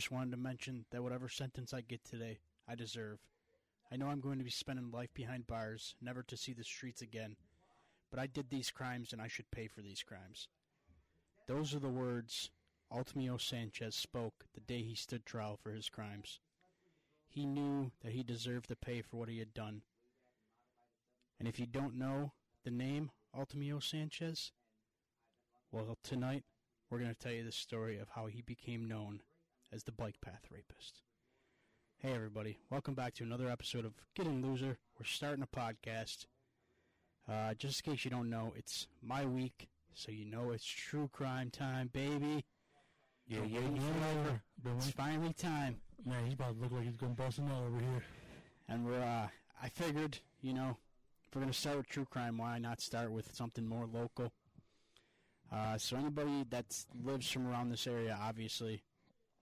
Just wanted to mention that whatever sentence I get today, I deserve. I know I'm going to be spending life behind bars, never to see the streets again, but I did these crimes and I should pay for these crimes. Those are the words Altemio Sanchez spoke the day he stood trial for his crimes. He knew that he deserved to pay for what he had done. And if you don't know the name Altemio Sanchez, well, tonight we're going to tell you the story of how he became known as the bike path rapist. Hey, everybody. Welcome back to another episode of Getting Loser. We're starting a podcast. Uh, just in case you don't know, it's my week, so you know it's true crime time, baby. Yeah, yeah, yeah. It's finally time. Man, he's about to look like he's gonna bust a nut over here. And we're, uh, I figured, you know, if we're going to start with true crime, why not start with something more local? Uh, so anybody that lives from around this area, obviously,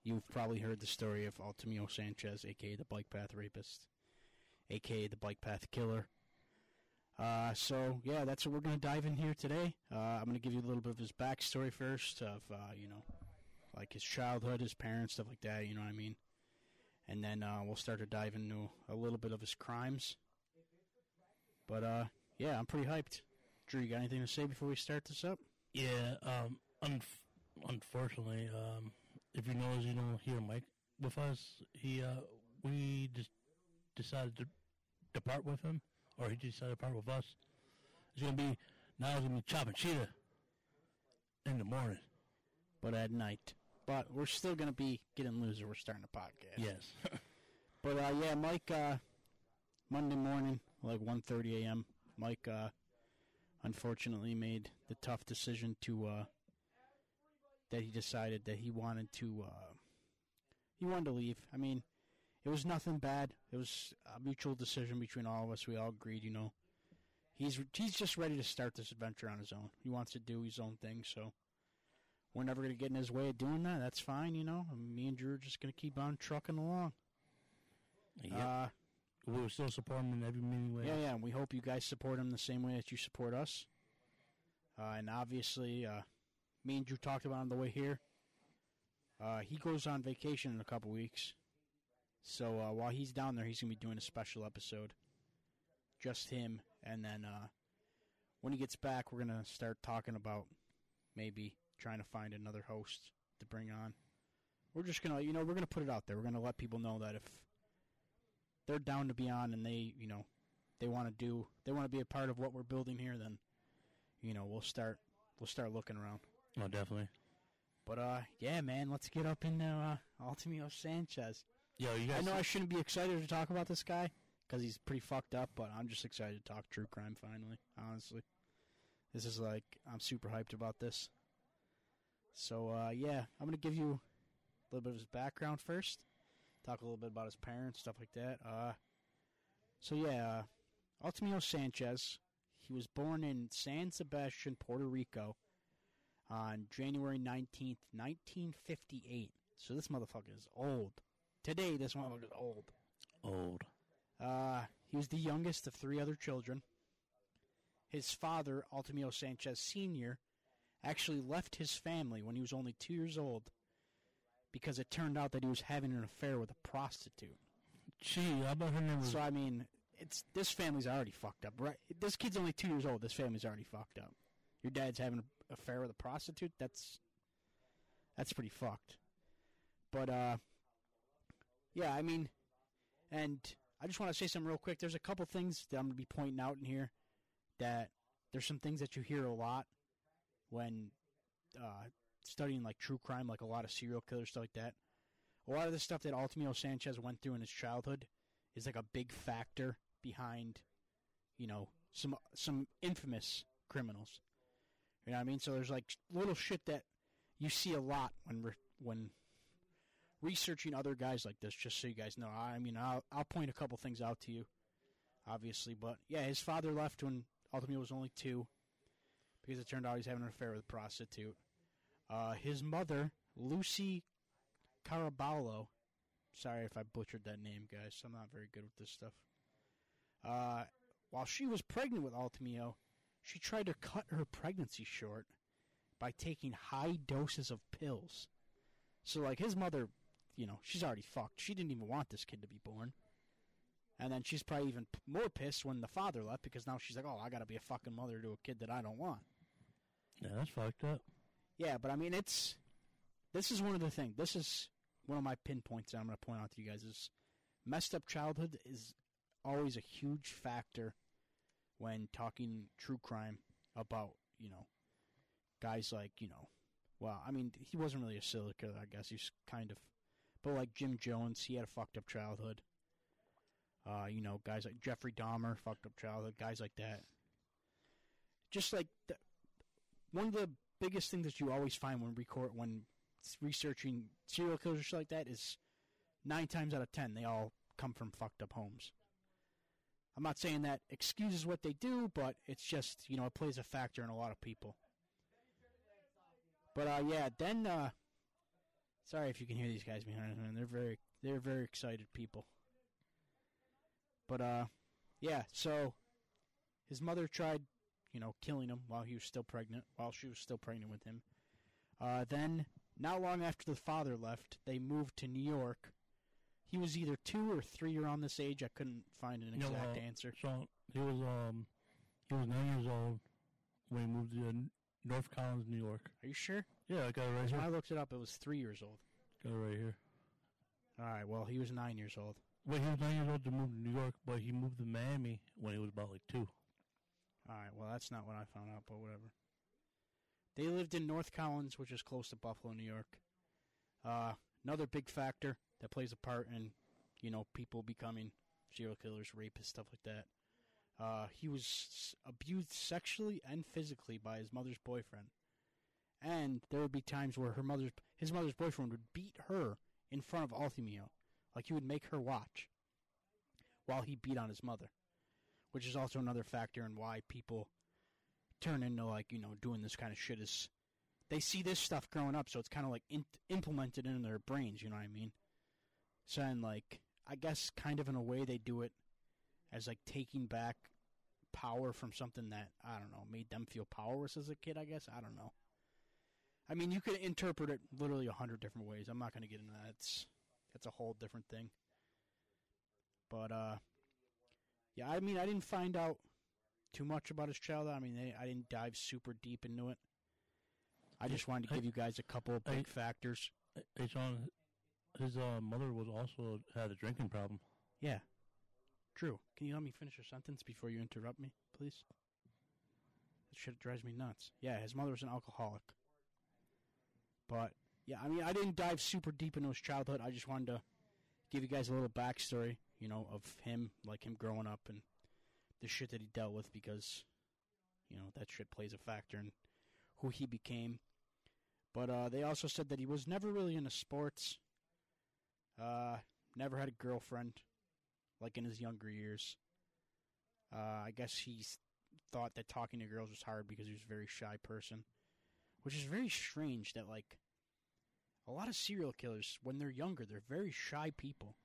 you've probably heard the story of Altemio Sanchez, aka the bike path rapist, aka the bike path killer. Uh, so yeah, that's what we're going to dive in here today. Uh, I'm going to give you a little bit of his backstory first, of uh, you know, like his childhood, his parents, stuff like that. You know what I mean? And then uh, we'll start to dive into a little bit of his crimes. But uh, yeah, I'm pretty hyped. Drew, you got anything to say before we start this up? Yeah, um, unf- unfortunately, um, if you notice, you don't hear Mike with us. He, uh, we just decided to depart with him, or he decided to part with us. It's gonna be now. It's gonna be chopping cheetah in the morning. But at night. But we're still gonna be getting loser. We're starting a podcast. Yes. But uh, yeah, Mike. Uh, Monday morning, like 1:30 a.m. Mike, uh, unfortunately, made the tough decision to uh, that he decided that he wanted to uh, he wanted to leave. I mean, it was nothing bad. It was a mutual decision between all of us. We all agreed, you know. He's he's just ready to start this adventure on his own. He wants to do his own thing, so we're never going to get in his way of doing that. That's fine, you know. Me and Drew are just going to keep on trucking along. yeah. Uh, we will still support him in every meaning way. yeah, yeah. and We hope you guys support him the same way that you support us. Uh, and obviously, uh, me and Drew talked about on the way here. Uh, he goes on vacation in a couple weeks, so uh, while he's down there, he's gonna be doing a special episode, just him. And then uh, when he gets back, we're gonna start talking about maybe trying to find another host to bring on. We're just gonna, you know, we're gonna put it out there. We're gonna let people know that if they're down to be on and they, you know, they want to do, they want to be a part of what we're building here, then, you know, we'll start, we'll start looking around. Oh, definitely. But uh, yeah, man, let's get up into uh, Altemio Sanchez. Yo, you guys. I know I shouldn't be excited to talk about this guy because he's pretty fucked up, but I'm just excited to talk true crime finally. Honestly, this is like I'm super hyped about this. So uh, yeah, I'm gonna give you a little bit of his background first. Talk a little bit about his parents, stuff like that. Uh, so yeah, uh, Altemio Sanchez. He was born in San Sebastian, Puerto Rico, on January 19th, 1958. So this motherfucker is old. Today, this motherfucker is old. old. Uh, he was the youngest of three other children. His father, Altemio Sanchez Sr., actually left his family when he was only two years old because it turned out that he was having an affair with a prostitute. Gee, how about name So, I mean, it's this family's already fucked up, right? This kid's only two years old. This family's already fucked up. Your dad's having affair with a prostitute. That's that's pretty fucked. But uh, yeah, I mean, and I just want to say something real quick. There's a couple things that I'm gonna be pointing out in here that there's some things that you hear a lot when uh, studying like true crime, like a lot of serial killers stuff like that. A lot of the stuff that Altemio Sanchez went through in his childhood is like a big factor behind, you know, some some infamous criminals. You know what I mean? So there's like little shit that you see a lot when re- when researching other guys like this. Just so you guys know, I mean, I'll I'll point a couple things out to you, obviously. But yeah, his father left when Altemio was only two, because it turned out he's having an affair with a prostitute. Uh, his mother, Lucy Caraballo. Sorry if I butchered that name, guys. I'm not very good with this stuff. Uh, while she was pregnant with Altemio, she tried to cut her pregnancy short by taking high doses of pills. So, like, his mother, you know, she's already fucked. She didn't even want this kid to be born. And then she's probably even more pissed when the father left because now she's like, oh, I gotta be a fucking mother to a kid that I don't want. Yeah, that's fucked up. Yeah, but I mean, it's. This is one of the things. This is one of my pinpoints that I'm going to point out to you guys is messed up childhood is always a huge factor when talking true crime about, you know, guys like, you know, well, I mean, he wasn't really a serial killer, I guess. He's kind of. But like Jim Jones, he had a fucked up childhood. Uh, you know, guys like Jeffrey Dahmer, fucked up childhood, guys like that. Just like the, one of the biggest things that you always find when record when researching serial killers or shit like that is nine times out of ten they all come from fucked up homes. I'm not saying that excuses what they do, but it's just you know it plays a factor in a lot of people. But uh, yeah, then uh, sorry if you can hear these guys behind man. They're very they're very excited people. But uh, yeah, so his mother tried you know, killing him while he was still pregnant, while she was still pregnant with him. Uh, then, not long after the father left, they moved to New York. He was either two or three around this age. I couldn't find an exact uh, answer. So he was um he was nine years old when he moved to North Collins, New York. Are you sure? Yeah, I got it right here. when I looked it up, it was three years old. Got it right here. All right, well, he was nine years old. Well, he was nine years old to move to New York, but he moved to Miami when he was about like two. All right, well, that's not what I found out, but whatever. They lived in North Collins, which is close to Buffalo, New York. Uh, another big factor that plays a part in, you know, people becoming serial killers, rapists, stuff like that. Uh, he was abused sexually and physically by his mother's boyfriend, and there would be times where her mother's his mother's boyfriend would beat her in front of Altemio, like he would make her watch, while he beat on his mother which is also another factor in why people turn into like you know doing this kind of shit is they see this stuff growing up so it's kind of like in- implemented in their brains you know what i mean so and like i guess kind of in a way they do it as like taking back power from something that i don't know made them feel powerless as a kid i guess i don't know i mean you could interpret it literally a hundred different ways i'm not going to get into that it's that's a whole different thing but uh yeah, I mean, I didn't find out too much about his childhood. I mean, they, I didn't dive super deep into it. I just wanted to give you guys a couple of big I- factors. Hey, Sean, his uh, mother was also had a drinking problem. Yeah. Drew, can you let me finish a sentence before you interrupt me, please? That shit drives me nuts. Yeah, his mother was an alcoholic. But, yeah, I mean, I didn't dive super deep into his childhood. I just wanted to give you guys a little backstory, you know, of him, like him growing up and the shit that he dealt with because, you know, that shit plays a factor in who he became. But uh, they also said that he was never really into sports. Uh, never had a girlfriend, like in his younger years. Uh, I guess he thought that talking to girls was hard because he was a very shy person, which is very strange. That like a lot of serial killers, when they're younger, they're very shy people,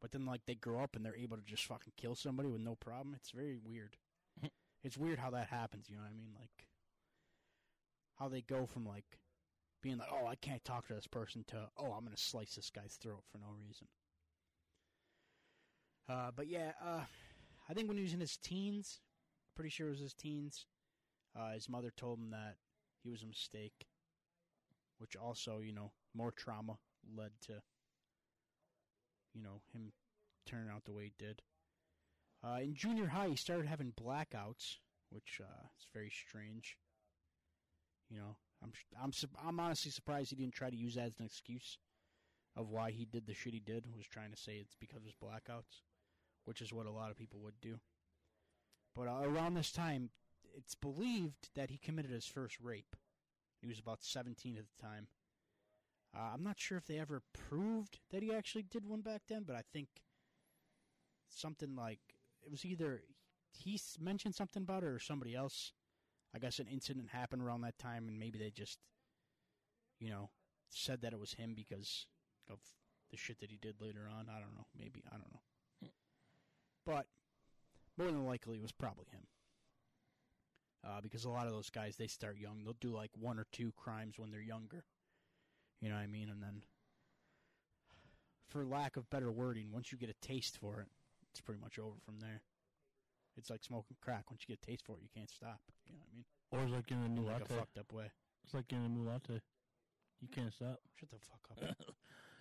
but then like they grow up and they're able to just fucking kill somebody with no problem. It's very weird. it's weird how that happens. You know what I mean? Like how they go from like being like, oh, I can't talk to this person to, oh, I'm going to slice this guy's throat for no reason. Uh, but yeah, uh, I think when he was in his teens, pretty sure it was his teens, uh, his mother told him that he was a mistake, which also, you know, more trauma led to, you know, him turning out the way he did. Uh, in junior high, he started having blackouts, which uh, is very strange. You know, I'm I'm I'm honestly surprised he didn't try to use that as an excuse of why he did the shit he did. Was trying to say it's because of his blackouts, which is what a lot of people would do. But uh, around this time, it's believed that he committed his first rape. He was about 17 at the time. Uh, I'm not sure if they ever proved that he actually did one back then, but I think something like it was either he mentioned something about it or somebody else. I guess an incident happened around that time, and maybe they just, you know, said that it was him because of the shit that he did later on. I don't know. Maybe I don't know. But more than likely, it was probably him. Uh, because a lot of those guys, they start young. They'll do like one or two crimes when they're younger. You know what I mean? And then, for lack of better wording, once you get a taste for it, it's pretty much over from there. It's like smoking crack. Once you get a taste for it, you can't stop. You know what I mean? Or it's like in a new In like latte. a fucked up way. It's like in a new latte. You can't stop. Shut the fuck up.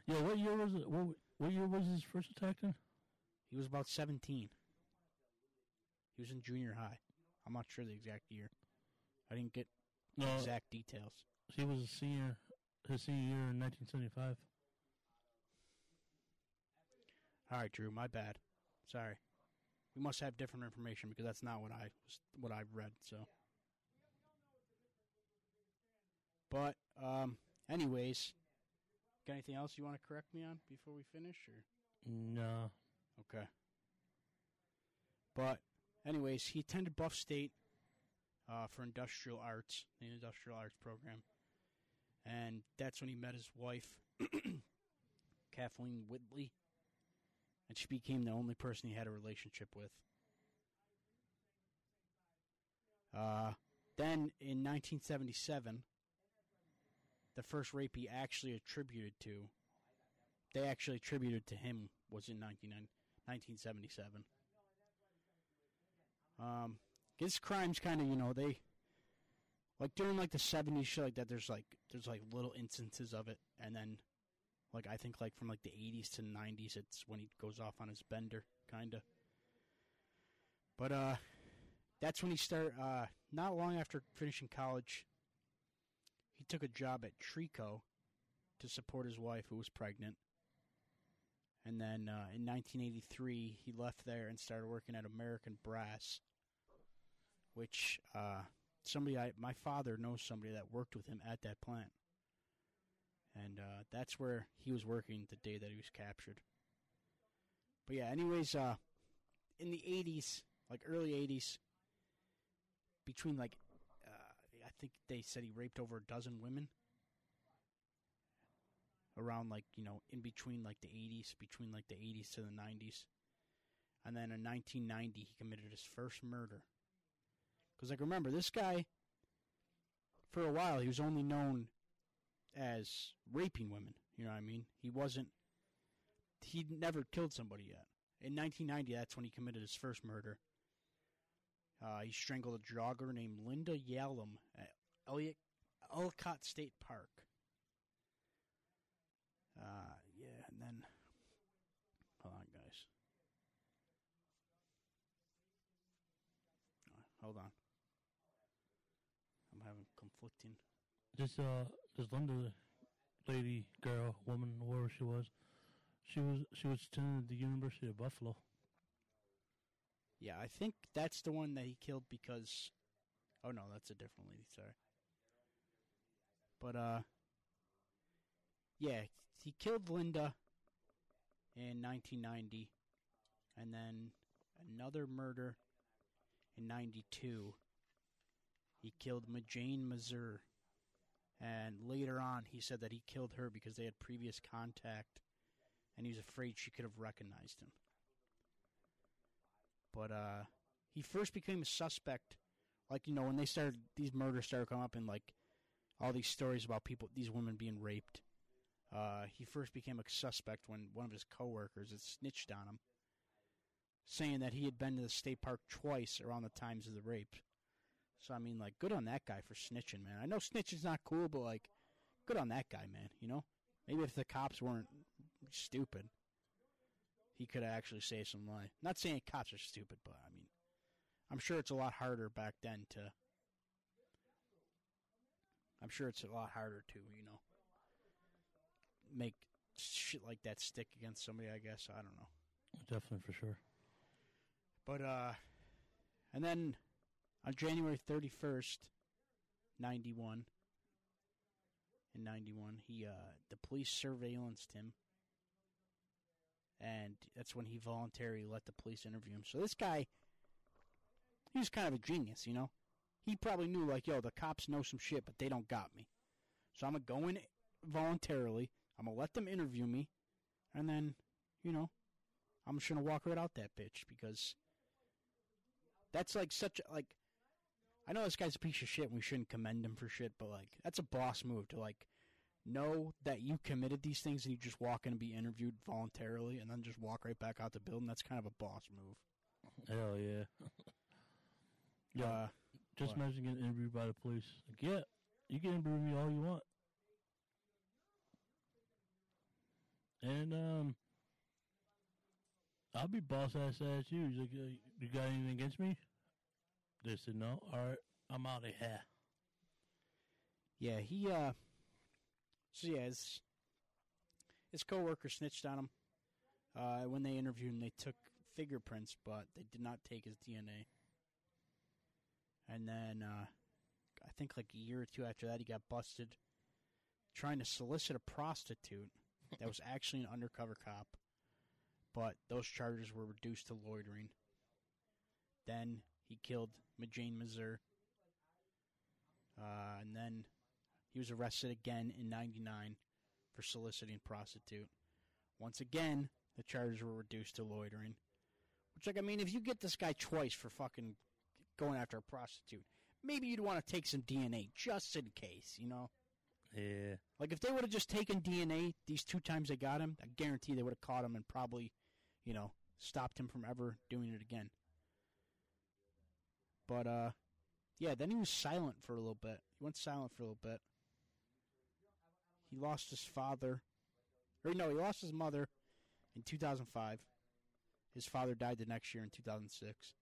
Yeah, what year was it? What, what year was his first attack then? he was about 17. He was in junior high. I'm not sure the exact year. I didn't get No, exact details. he was a senior. His senior year in 1975. All right, Drew, my bad. Sorry. We must have different information because that's not what I was what I've read. So, but um, anyways, got anything else you want to correct me on before we finish? Or No. okay. But anyways, he attended Buff State uh, for industrial arts, the industrial arts program, and that's when he met his wife, Kathleen Whitley, and she became the only person he had a relationship with. Uh, then in 1977, the first rape he actually attributed to, they actually attributed to him, was in 1977. Um, his crimes kind of, you know, they like during like the 70s shit like that. There's like there's like little instances of it, and then like I think like from like the 80s to 90s, it's when he goes off on his bender, kind of. But uh, that's when he started. Uh, not long after finishing college, he took a job at Trico to support his wife who was pregnant. And then uh, in 1983, he left there and started working at American Brass, which uh, somebody I my father knows somebody that worked with him at that plant, and uh, that's where he was working the day that he was captured. But yeah, anyways, uh, in the 80s, like early 80s, between like uh, I think they said he raped over a dozen women. Around like you know in between like the 80s between like the 80s to the 90s and then in 1990 he committed his first murder. Because like remember this guy for a while he was only known as raping women you know what i mean he wasn't he never killed somebody yet in 1990 that's when he committed his first murder uh, he strangled a jogger named linda Yalem at Elliot, ellicott state park uh, yeah, and then hold on, guys. Uh, hold on. I'm having conflicting. This uh, this Linda lady, girl, woman, whoever she was, she was she was attending the University of Buffalo. Yeah, I think that's the one that he killed because. Oh no, that's a different lady. Sorry. But uh, yeah, he killed Linda in 1990, and then another murder in 92. He killed Majane Mazur, and later on he said that he killed her because they had previous contact, and he was afraid she could have recognized him. But uh, he first became a suspect, like you know when they started these murders started coming up and like all these stories about people, these women being raped. Uh, he first became a suspect when one of his coworkers had snitched on him, saying that he had been to the state park twice around the times of the rape. So I mean, like, good on that guy for snitching, man. I know snitching's not cool, but like, good on that guy, man. You know, maybe if the cops weren't stupid, he could have actually saved some life. Not saying cops are stupid, but I mean, I'm sure it's a lot harder back then to. I'm sure it's a lot harder to, you know, make shit like that stick against somebody. I guess I don't know. Definitely for sure. But uh, and then on January thirty first, ninety one. In ninety one, he uh, the police surveillanced him, and that's when he voluntarily let the police interview him. So this guy, he was kind of a genius, you know. He probably knew like, yo, the cops know some shit, but they don't got me. So I'm gonna go in voluntarily. I'm gonna let them interview me, and then, you know, I'm just gonna walk right out that bitch because that's like such a, like. I know this guy's a piece of shit. and We shouldn't commend him for shit, but like that's a boss move to like know that you committed these things and you just walk in and be interviewed voluntarily and then just walk right back out the building. That's kind of a boss move. Hell yeah. yeah. Uh, just what? imagine getting interviewed by the police. Like, yeah, you can interview me all you want. And um, I'll be boss ass ass you. He's like, you got anything against me? They said no. All right, I'm out of here. Yeah, he uh so yeah, his his coworker snitched on him. Uh when they interviewed him they took fingerprints, but they did not take his DNA. And then uh I think like a year or two after that he got busted trying to solicit a prostitute that was actually an undercover cop. But those charges were reduced to loitering. Then he killed Majane Mazur. Uh, and then he was arrested again in 99 for soliciting a prostitute. Once again, the charges were reduced to loitering. Which, like, I mean, if you get this guy twice for fucking going after a prostitute, maybe you'd want to take some DNA just in case, you know? Yeah. Like, if they would have just taken DNA these two times they got him, I guarantee they would have caught him and probably, you know, stopped him from ever doing it again. But, uh, yeah, then he was silent for a little bit. He went silent for a little bit. He lost his father. Or, no, he lost his mother in 2005. His father died the next year in 2006.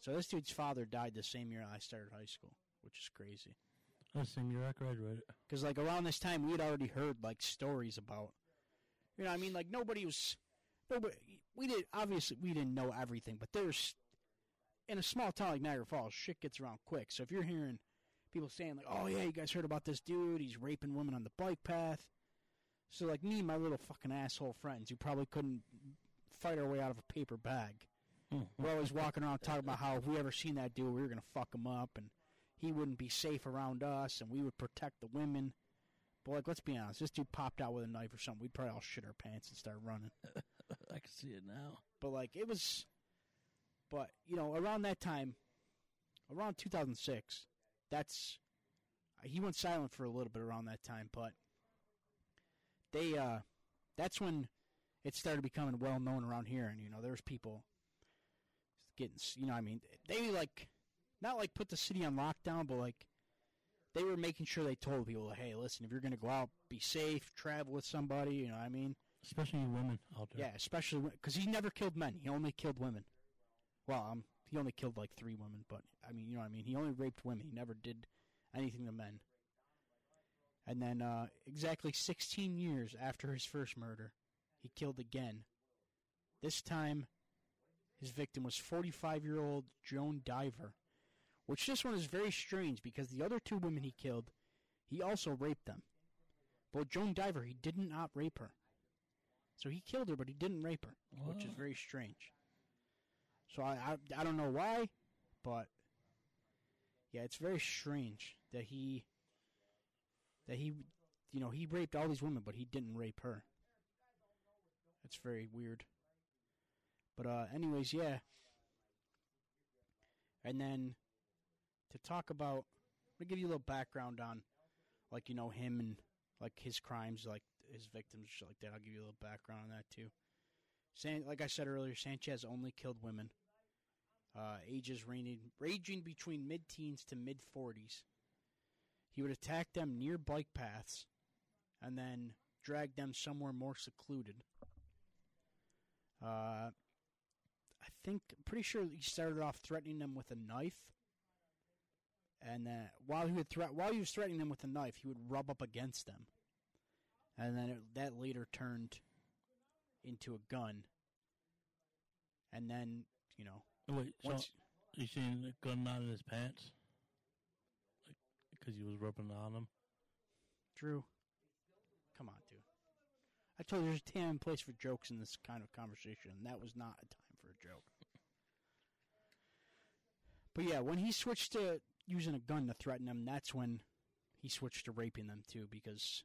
So this dude's father died the same year I started high school, which is crazy. The same year I graduated. Because like around this time, we had already heard like stories about, you know, I mean, like nobody was, nobody. We did obviously we didn't know everything, but there's in a small town like Niagara Falls, shit gets around quick. So if you're hearing people saying like, "Oh yeah, you guys heard about this dude? He's raping women on the bike path," so like me and my little fucking asshole friends who probably couldn't fight our way out of a paper bag. Hmm. We're always walking around talking about how if we ever seen that dude, we were gonna fuck him up, and he wouldn't be safe around us, and we would protect the women. But like, let's be honest, this dude popped out with a knife or something, we'd probably all shit our pants and start running. I can see it now. But like, it was, but you know, around that time, around 2006, that's he went silent for a little bit around that time, but they, uh, that's when it started becoming well known around here, and you know, there's people getting, you know, I mean, they like, not like put the city on lockdown, but like, they were making sure they told people, hey, listen, if you're gonna go out, be safe, travel with somebody, you know what I mean? Especially women out there. Yeah, especially because he never killed men. He only killed women. Well, um, he only killed like three women, but I mean, you know what I mean. He only raped women. He never did anything to men. And then, uh, exactly 16 years after his first murder, he killed again. This time, his victim was 45-year-old Joan Diver, which this one is very strange because the other two women he killed, he also raped them. But Joan Diver, he did not rape her. So he killed her, but he didn't rape her, which is very strange. So I, I I don't know why, but yeah, it's very strange that he that he you know he raped all these women, but he didn't rape her. That's very weird. But uh, anyways, yeah. And then to talk about, gonna give you a little background on, like you know him and like his crimes, like his victims, shit like that. I'll give you a little background on that too. San, like I said earlier, Sanchez only killed women. Uh, ages ranging ranging between mid-teens to mid-40s. He would attack them near bike paths, and then drag them somewhere more secluded. Uh, I think pretty sure he started off threatening them with a knife, and then while he would threat while he was threatening them with a knife, he would rub up against them, and then it, that later turned into a gun, and then you know, Wait, so once you seen the gun not in his pants? Like, because he was rubbing on him. Drew, come on, dude. I told you there's a time and place for jokes in this kind of conversation, and that was not a time for a joke. But yeah, when he switched to using a gun to threaten them, that's when he switched to raping them too, because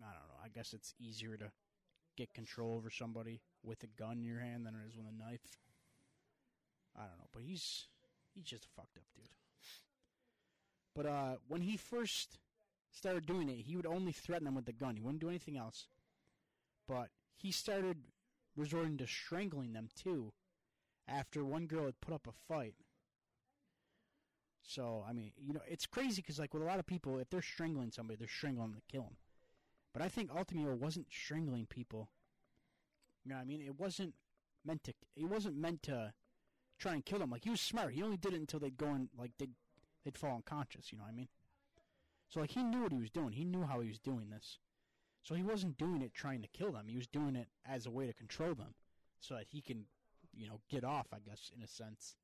I don't know. I guess it's easier to get control over somebody with a gun in your hand than it is with a knife. I don't know, but he's he's just a fucked up dude. But uh, when he first started doing it, he would only threaten them with the gun. He wouldn't do anything else. But he started resorting to strangling them too. After one girl had put up a fight. So I mean, you know, it's crazy because like with a lot of people, if they're strangling somebody, they're strangling them to kill them. But I think Altamiro wasn't strangling people. You know, what I mean, it wasn't meant to. It wasn't meant to try and kill them. Like he was smart. He only did it until they'd go and like they'd they'd fall unconscious. You know what I mean? So like he knew what he was doing. He knew how he was doing this. So he wasn't doing it trying to kill them. He was doing it as a way to control them, so that he can, you know, get off. I guess in a sense.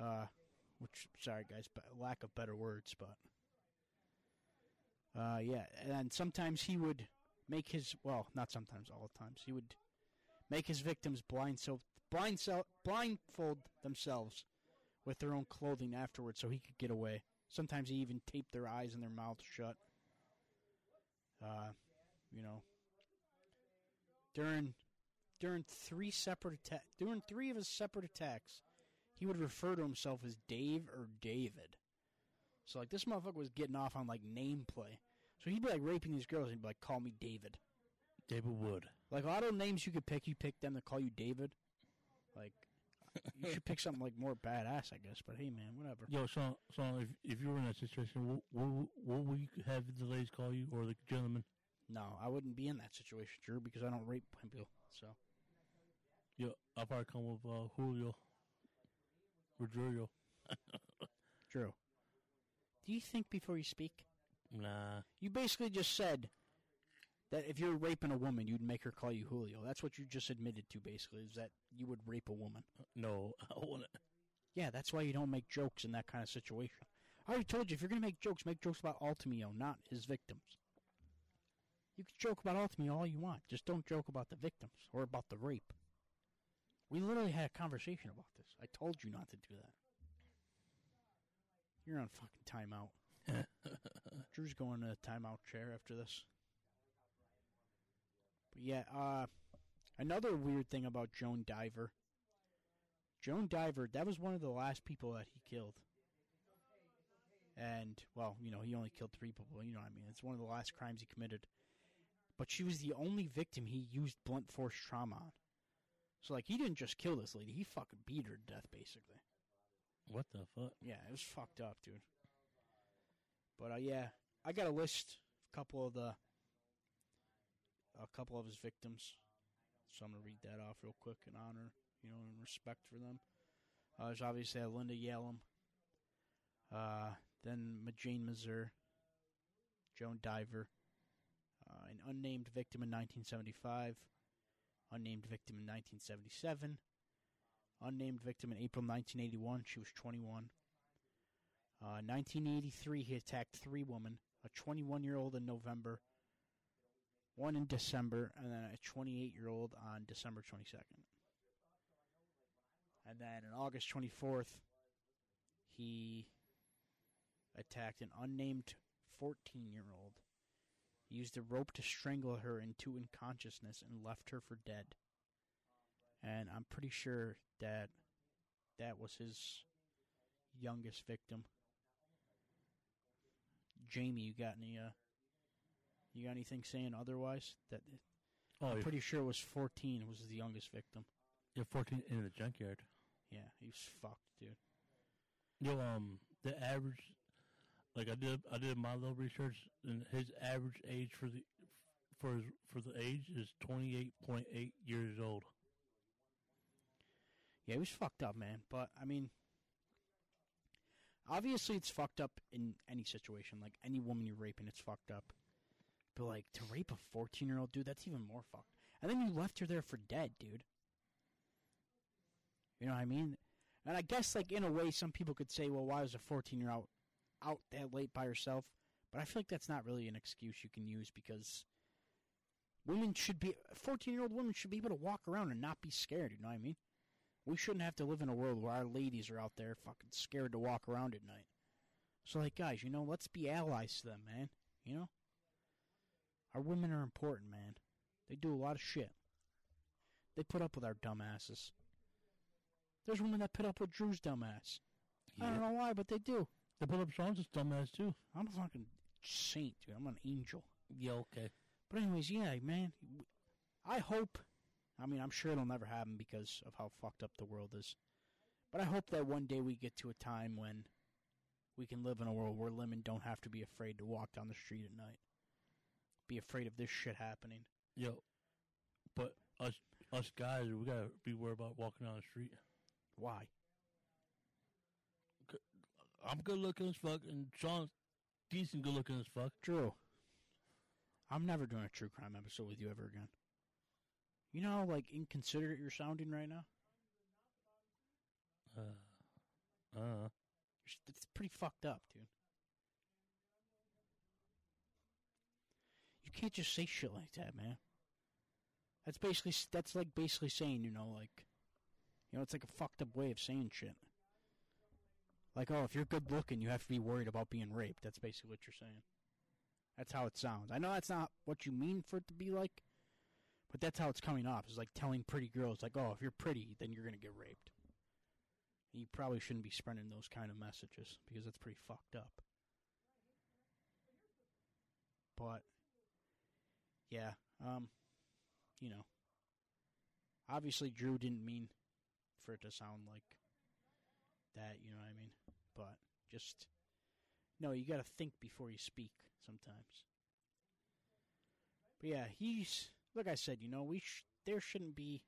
Uh, which sorry guys, but lack of better words, but. Uh, yeah, and sometimes he would make his well, not sometimes, all the times he would make his victims blind so blind sel- blindfold themselves with their own clothing afterwards, so he could get away. Sometimes he even taped their eyes and their mouths shut. Uh, you know, during during three separate during three of his separate attacks, he would refer to himself as Dave or David. So like this motherfucker was getting off on like name play. So he'd be like raping these girls and he'd be like, "Call me David." David Wood. Like a lot of names you could pick, you pick them to call you David. Like you should pick something like more badass, I guess. But hey, man, whatever. Yo, so so if if you were in that situation, what what, what would you have the ladies call you or the gentleman? No, I wouldn't be in that situation, Drew, because I don't rape people. So Yo, I'll probably come with uh, Julio. Rodrigo. Drew, do you think before you speak? Nah. You basically just said that if you're raping a woman, you'd make her call you Julio. That's what you just admitted to, basically, is that you would rape a woman. Uh, no, I wouldn't. Yeah, that's why you don't make jokes in that kind of situation. I already told you, if you're going to make jokes, make jokes about Altemio, not his victims. You can joke about Altemio all you want. Just don't joke about the victims or about the rape. We literally had a conversation about this. I told you not to do that. You're on fucking timeout. Drew's going to the timeout chair after this. But yeah, uh, another weird thing about Joan Diver. Joan Diver, that was one of the last people that he killed. And, well, you know, he only killed three people. You know what I mean? It's one of the last crimes he committed. But she was the only victim he used blunt force trauma on. So, like, he didn't just kill this lady, he fucking beat her to death, basically. What the fuck? Yeah, it was fucked up, dude. But uh, yeah, I got a list, a couple of the, a couple of his victims. So I'm gonna read that off real quick in honor, you know, in respect for them. Uh, there's obviously uh, Linda Yalem. Uh, then Jane Mazur, Joan Diver, uh, an unnamed victim in 1975, unnamed victim in 1977, unnamed victim in April 1981. She was 21. Uh, 1983, he attacked three women, a 21 year old in November, one in December, and then a 28 year old on December 22nd. And then on August 24th, he attacked an unnamed 14 year old. He used a rope to strangle her into unconsciousness and left her for dead. And I'm pretty sure that that was his youngest victim. Jamie, you got any uh you got anything saying otherwise? That Oh, I'm pretty sure it was 14 was the youngest victim. you're 14 in the junkyard. Yeah, he was fucked, dude. Yo, um, the average, like I did, I did my little research, and his average age for the, for his, for the age is 28.8 years old. Yeah, he was fucked up, man. But I mean, obviously it's fucked up in any situation. Like any woman you're raping, it's fucked up. But like to rape a 14 year old dude, that's even more fucked. And then you left her there for dead, dude. You know what I mean? And I guess, like in a way, some people could say, "Well, why was a 14 year old out that late by herself?" But I feel like that's not really an excuse you can use because women should be 14 year old women should be able to walk around and not be scared. You know what I mean? We shouldn't have to live in a world where our ladies are out there fucking scared to walk around at night. So, like, guys, you know, let's be allies to them, man. You know, our women are important, man. They do a lot of shit. They put up with our dumbasses. There's women that put up with Drew's dumbass. I don't know why, but they do. They put up Sean's dumbass too. I'm a fucking saint, dude. I'm an angel. Yeah, okay. But anyways, yeah, man. I hope. I mean, I'm sure it'll never happen because of how fucked up the world is. But I hope that one day we get to a time when we can live in a world where women don't have to be afraid to walk down the street at night. Be afraid of this shit happening. Yo, but us us guys, we gotta be worried about walking down the street. Why? I'm good looking as fuck, and Sean's decent good looking as fuck. Drew, I'm never doing a true crime episode with you ever again. You know how, like, inconsiderate you're sounding right now? Uh, uh, It's pretty fucked up, dude. You can't just say shit like that, man. That's basically that's like basically saying, you know, like, you know, it's like a fucked up way of saying shit. Like, oh, if you're good looking, you have to be worried about being raped. That's basically what you're saying. That's how it sounds. I know that's not what you mean for it to be like, but that's how it's coming off. It's like telling pretty girls, like, oh, if you're pretty, then you're gonna get raped. You probably shouldn't be spreading those kind of messages because that's pretty fucked up. But yeah, um, you know, obviously Drew didn't mean for it to sound like that. You know what I mean? But just no, you got to think before you speak sometimes. But yeah, he's like I said. You know, we sh- there shouldn't be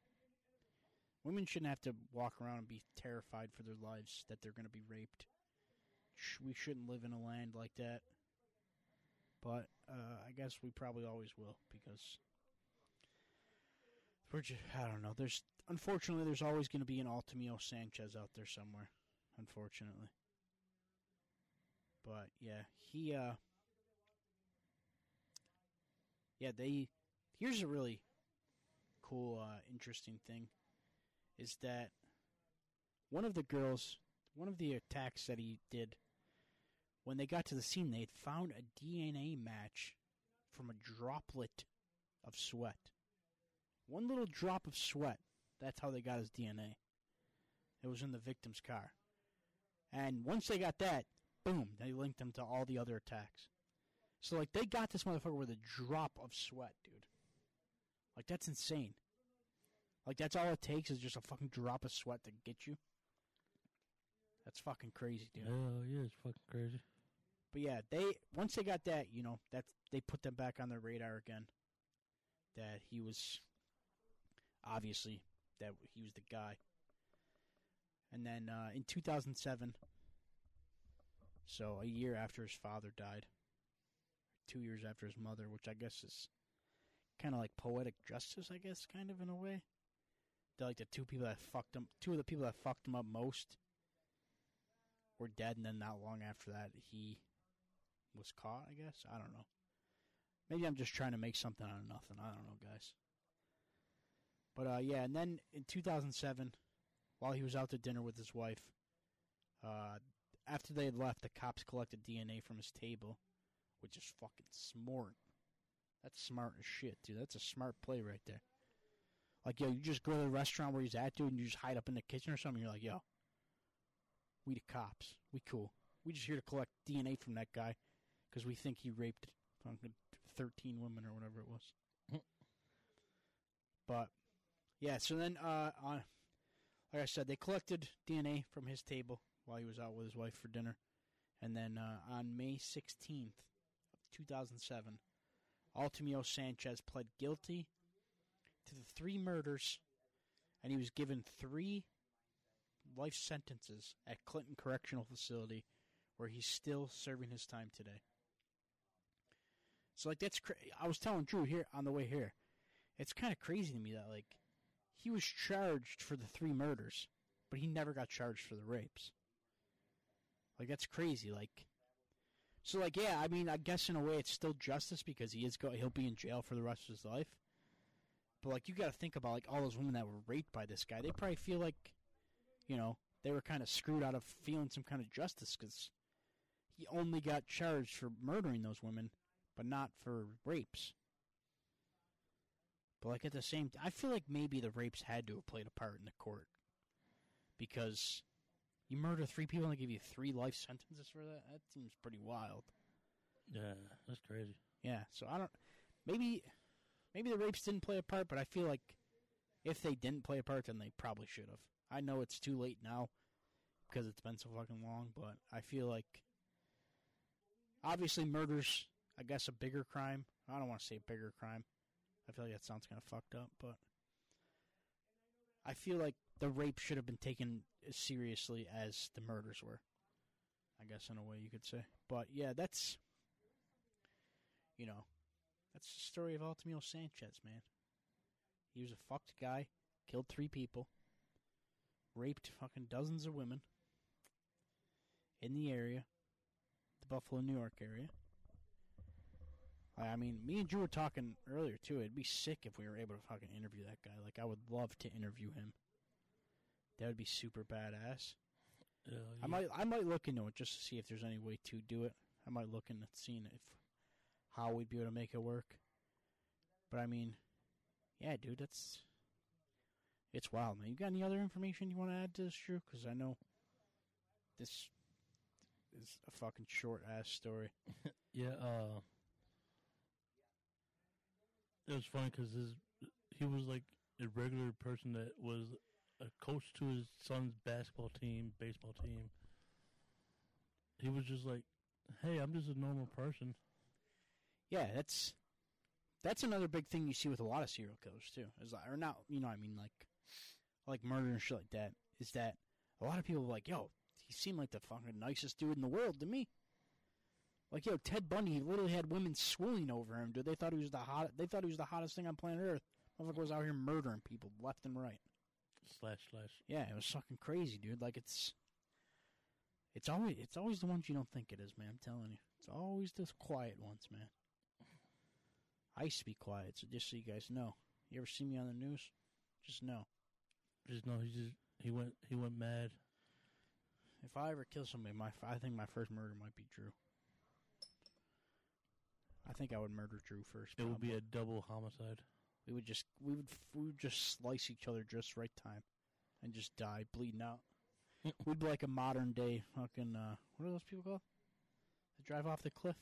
Women shouldn't have to walk around and be terrified for their lives that they're going to be raped. Sh- we shouldn't live in a land like that. But uh, I guess we probably always will because we're just, I don't know. There's unfortunately there's always going to be an Altemio Sanchez out there somewhere. Unfortunately. But yeah, he uh yeah, they here's a really cool uh interesting thing is that one of the girls, one of the attacks that he did, when they got to the scene, they had found a DNA match from a droplet of sweat. One little drop of sweat. That's how they got his DNA. It was in the victim's car. And once they got that, boom, they linked him to all the other attacks. So, like, they got this motherfucker with a drop of sweat, dude. Like, that's insane. Like that's all it takes is just a fucking drop of sweat to get you. That's fucking crazy, dude. Oh yeah, it's fucking crazy. But yeah, they once they got that, you know, that they put them back on their radar again. That he was obviously that he was the guy. And then uh, in 2007, so a year after his father died, two years after his mother, which I guess is kind of like poetic justice, I guess, kind of in a way They're like the two people that fucked him, two of the people that fucked him up most were dead, and then not long after that, he was caught. I guess I don't know. Maybe I'm just trying to make something out of nothing. I don't know, guys. But uh, yeah, and then in 2007, while he was out to dinner with his wife, uh, after they had left, the cops collected DNA from his table, which is fucking smart. That's smart as shit, dude. That's a smart play right there. Like, yo, you just go to the restaurant where he's at, dude, and you just hide up in the kitchen or something. You're like, yo, we the cops. We cool. We just here to collect DNA from that guy because we think he raped 13 women or whatever it was. but, yeah, so then, uh, on, like I said, they collected DNA from his table while he was out with his wife for dinner. And then uh, on May 16th, 2007, Altemio Sanchez pled guilty to the three murders, and he was given three life sentences at Clinton Correctional Facility, where he's still serving his time today. So, like, that's cra- I was telling Drew here on the way here. It's kind of crazy to me that like he was charged for the three murders, but he never got charged for the rapes. Like that's crazy. Like, so like yeah, I mean, I guess in a way it's still justice because he is go he'll be in jail for the rest of his life. But like you got to think about like all those women that were raped by this guy. They probably feel like, you know, they were kind of screwed out of feeling some kind of justice because he only got charged for murdering those women, but not for rapes. But like at the same, t- I feel like maybe the rapes had to have played a part in the court because you murder three people and they give you three life sentences for that. That seems pretty wild. Yeah, that's crazy. Yeah, so I don't. Maybe, maybe the rapes didn't play a part, but I feel like if they didn't play a part, then they probably should have. I know it's too late now because it's been so fucking long, but I feel like obviously murder's, I guess, a bigger crime. I don't want to say a bigger crime. I feel like that sounds kind of fucked up, but I feel like the rape should have been taken as seriously as the murders were. I guess in a way you could say, but yeah, that's you know, that's the story of Altemio Sanchez, man. He was a fucked guy, killed three people, raped fucking dozens of women in the area, the Buffalo, New York area. I mean, me and Drew were talking earlier too. It'd be sick if we were able to fucking interview that guy. Like, I would love to interview him. That would be super badass. Yeah, I might, I might look into it just to see if there's any way to do it. I might look into seeing if how we'd be able to make it work. But I mean, yeah, dude, that's it's wild, man. You got any other information you want to add to this, Drew? Because I know this is a fucking short ass story. Yeah, uh, it was funny because his he was like a regular person that was a coach to his son's basketball team, baseball team. He was just like, "Hey, I'm just a normal person." Yeah, that's that's another big thing you see with a lot of serial killers too. Is like, or not, you know, I mean, like like murder and shit like that. Is that a lot of people are like, yo, he seemed like the fucking nicest dude in the world to me. Like, yo, Ted Bundy he literally had women swooning over him, dude. They thought he was the hot. They thought he was the hottest thing on planet Earth. Motherfucker was out here murdering people left and right. Slash slash. Yeah, it was fucking crazy, dude. Like it's, it's always it's always the ones you don't think it is, man. I'm telling you, it's always the quiet ones, man. I used to be quiet, so just so you guys know. You ever see me on the news? Just know. Just know he just he went he went mad. If I ever kill somebody, my I think my first murder might be Drew. I think I would murder Drew first. It would be a double homicide. We would just we would we would just slice each other just right time, and just die bleeding out. We'd be like a modern day fucking uh, what are those people called? That drive off the cliff.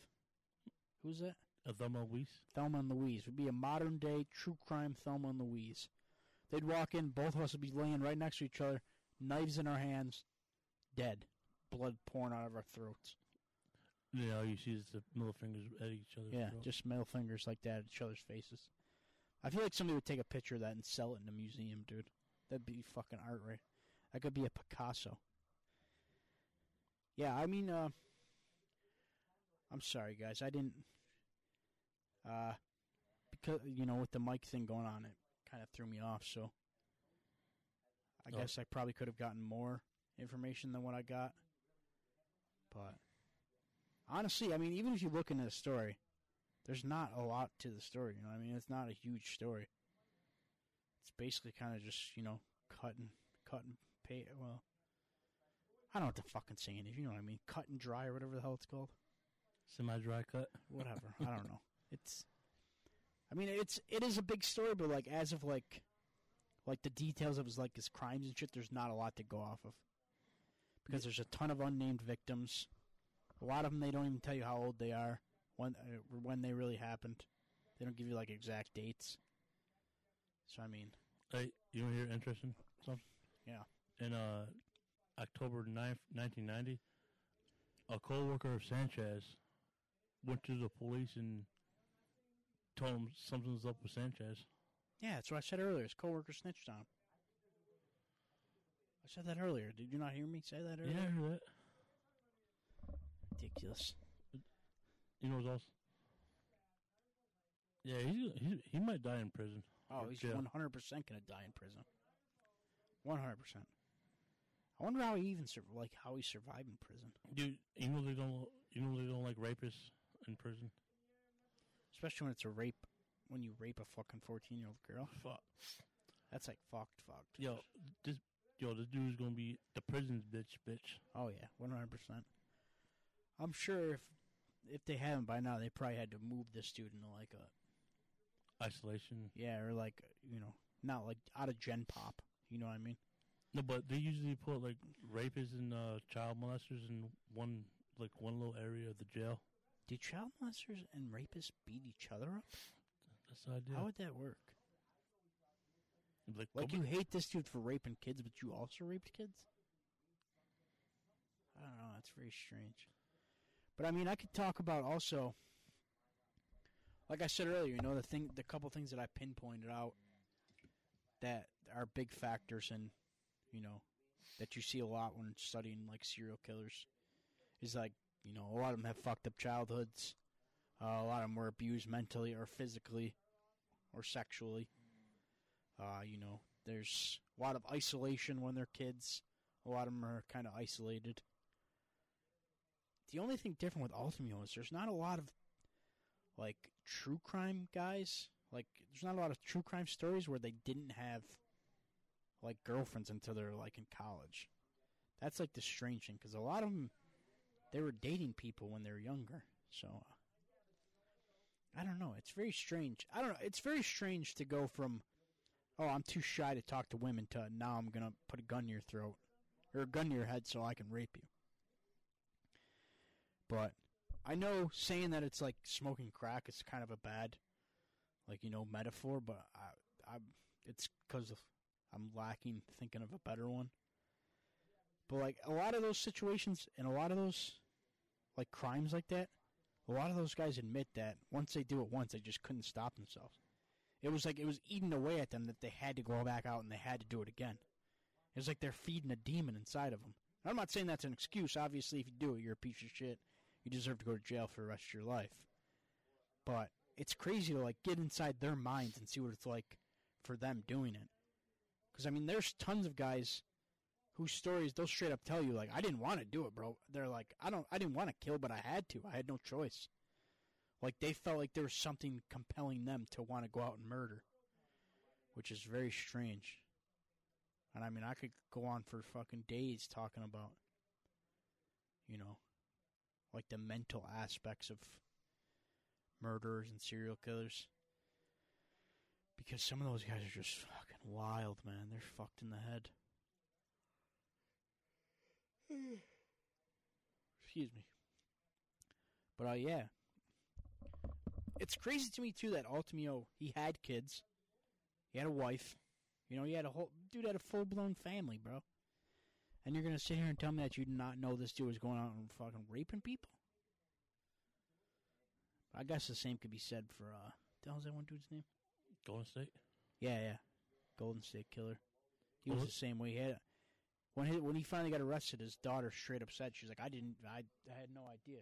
Who's that? A Thelma Weiss. Thelma and Louise. Would be a modern day true crime Thelma and Louise. They'd walk in, both of us would be laying right next to each other, knives in our hands, dead, blood pouring out of our throats. Yeah, know, you see is the middle fingers at each other. Yeah, just middle fingers like that at each other's faces. I feel like somebody would take a picture of that and sell it in a museum, dude. That'd be fucking art, right? That could be a Picasso. Yeah, I mean, uh, I'm sorry, guys. I didn't, uh, because you know, with the mic thing going on, it kind of threw me off. So, I Oh. guess I probably could have gotten more information than what I got. But honestly, I mean, even if you look into the story, there's not a lot to the story. You know, what I mean, it's not a huge story. It's basically kind of just you know cut and cut and pay. Well, I don't know what the fucking saying is. You know what I mean? Cut and dry or whatever the hell it's called. Semi dry cut. Whatever. I don't know. It's. I mean, it's it is a big story, but like as of like, like the details of his like his crimes and shit. There's not a lot to go off of because there's a ton of unnamed victims. A lot of them they don't even tell you how old they are when uh, when they really happened. They don't give you like exact dates. So I mean, Hey, you want to hear interesting something? Yeah. In uh, October 9th, 1990, a co-worker of Sanchez went to the police and told him something's up with Sanchez. yeah, that's what I said earlier. His coworker snitched on him. I said that earlier. Did you not hear me say that Yeah, earlier? I heard that. Ridiculous. You know what else? Yeah, he's, he he might die in prison. Oh, he's one hundred percent gonna die in prison. One hundred percent. I wonder how he even sur- like how he survived in prison, Dude, you know they don't. You know they don't like rapists in prison. especially when it's a rape. When you rape a fucking fourteen year old girl, Fuck. that's like fucked, fucked. Yo, this yo, this dude's gonna be the prison's bitch, bitch. Oh yeah, one hundred percent. I'm sure if if they haven't by now, they probably had to move this dude into like a Isolation. yeah, or like you know, not like out of Gen Pop. You know what I mean? No, but they usually put like rapists and uh, child molesters in one like one little area of the jail. Do child molesters and rapists beat each other up? That's the idea. How would that work? like, Like you hate this dude for raping kids, but you also raped kids? I don't know. That's very strange. But I mean, I could talk about also, like I said earlier, you know, the thing, the couple things that I pinpointed out that are big factors in, you know, that you see a lot when studying like serial killers is like, you know, a lot of them have fucked up childhoods. Uh, a lot of them were abused mentally or physically or sexually. Uh, you know, there's a lot of isolation when they're kids. A lot of them are kind of isolated. The only thing different with Altemio is there's not a lot of like true crime guys. Like there's not a lot of true crime stories where they didn't have like girlfriends until they're like in college. That's like the strange thing because a lot of them they were dating people when they were younger. So uh, I don't know. It's very strange. I don't know. It's very strange to go from oh, I'm too shy to talk to women to now I'm to put a gun to your throat or a gun to your head so I can rape you. But I know saying that it's like smoking crack is kind of a bad, like, you know, metaphor, but I, I, it's because I'm lacking thinking of a better one. But like a lot of those situations and a lot of those, like crimes like that, a lot of those guys admit that once they do it once, they just couldn't stop themselves. It was like it was eating away at them that they had to go back out and they had to do it again. It was like they're feeding a demon inside of them. I'm not saying that's an excuse. Obviously, if you do it, you're a piece of shit. You deserve to go to jail for the rest of your life. But it's crazy to like get inside their minds and see what it's like for them doing it. Because I mean, there's tons of guys whose stories they'll straight up tell you like, I didn't want to do it, bro. They're like, I don't, I didn't want to kill, but I had to. I had no choice. Like they felt like there was something compelling them to want to go out and murder, which is very strange. And I mean, I could go on for fucking days talking about, you know, like the mental aspects of murderers and serial killers. Because some of those guys are just fucking wild, man. They're fucked in the head. Excuse me. But uh, yeah, it's crazy to me too that Altemio he had kids, he had a wife, you know, he had a whole dude had a full blown family, bro. And you're gonna sit here and tell me that you did not know this dude was going out and fucking raping people? I guess the same could be said for uh, the hell's that one dude's name? Golden State. Yeah, yeah, Golden State Killer. He was the same way. He had when he when he finally got arrested, his daughter straight up said, "She's like, I didn't, I, I had no idea."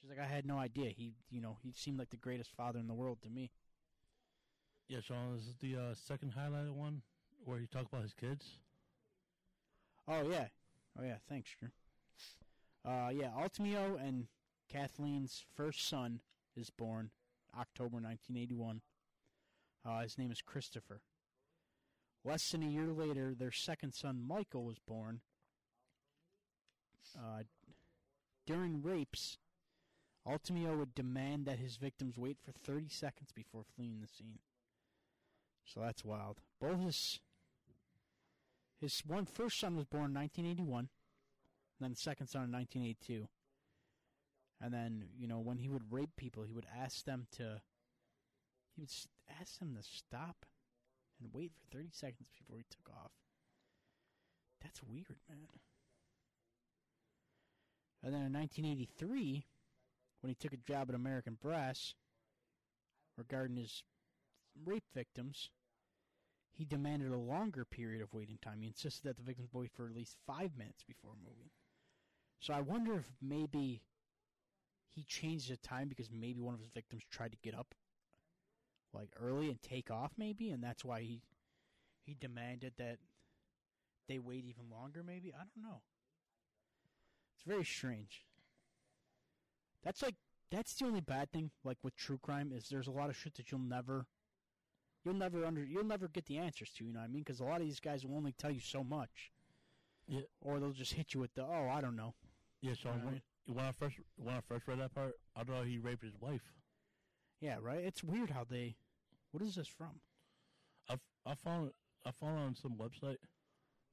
She's like, I had no idea. He, you know, he seemed like the greatest father in the world to me. Yeah, Sean, this is the uh, second highlighted one where you talk about his kids. Oh yeah, oh yeah. Thanks, Drew. Uh, yeah, Altemio and Kathleen's first son is born October 1981. Uh, his name is Christopher. Less than a year later, their second son Michael was born. Uh, during rapes, Altemio would demand that his victims wait for 30 seconds before fleeing the scene. So that's wild. Both his his one first son was born in 1981, then the second son in 1982. And then, you know, when he would rape people, he would ask them to he would ask them to stop and wait for 30 seconds before he took off. That's weird, man. And then in 1983, when he took a job at American Brass regarding his rape victims, he demanded a longer period of waiting time. He insisted that the victims wait for at least five minutes before moving. So I wonder if maybe he changed the time because maybe one of his victims tried to get up like early and take off maybe and that's why he he demanded that they wait even longer. Maybe I don't know. It's very strange. That's like that's the only bad thing. Like with true crime, is there's a lot of shit that you'll never, you'll never under, you'll never get the answers to. You know what I mean? Because a lot of these guys will only tell you so much. Yeah. Or they'll just hit you with the oh I don't know. Yeah, so You know what I when, when I first when I first read that part, I thought he raped his wife. Yeah, right. It's weird how they. What is this from? I, I found I found it on some website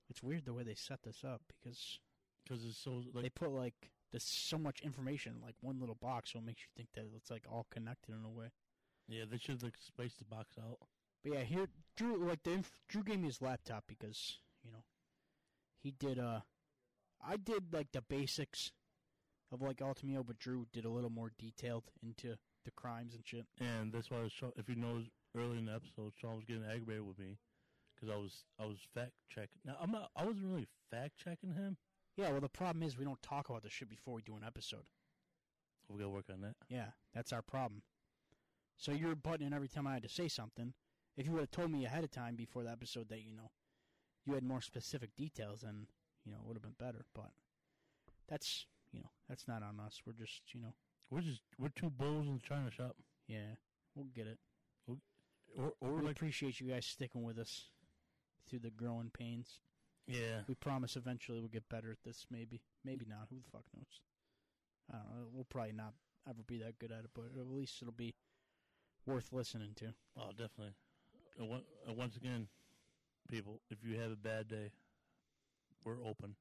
It's weird the way they set this up because because it's so they put like there's so much information in like one little box, so it makes you think that it's like all connected in a way. yeah they should like space the box out. But yeah, here Drew like the inf- Drew gave me his laptop because you know he did uh I did like the basics of like Altemio, but Drew did a little more detailed into the crimes and shit. And that's why Sean, if you know early in the episode, Sean was getting aggravated with me because I was I was fact checking. Now I'm not I wasn't really fact checking him. Yeah, well the problem is we don't talk about the shit before we do an episode. We gotta work on that. Yeah, that's our problem. So you're butting in every time I had to say something. If you would have told me ahead of time before the episode that you know you had more specific details, then you know it would have been better. But that's you know that's not on us. We're just you know We're just we're two bulls in the china shop. yeah we'll get it. Or or We like appreciate you guys sticking with us through the growing pains. yeah. We promise eventually we'll get better at this. Maybe maybe not. Who the fuck knows? I don't know. We'll probably not ever be that good at it, but at least it'll be worth listening to. Oh, definitely. And once again, people, if you have a bad day, we're open.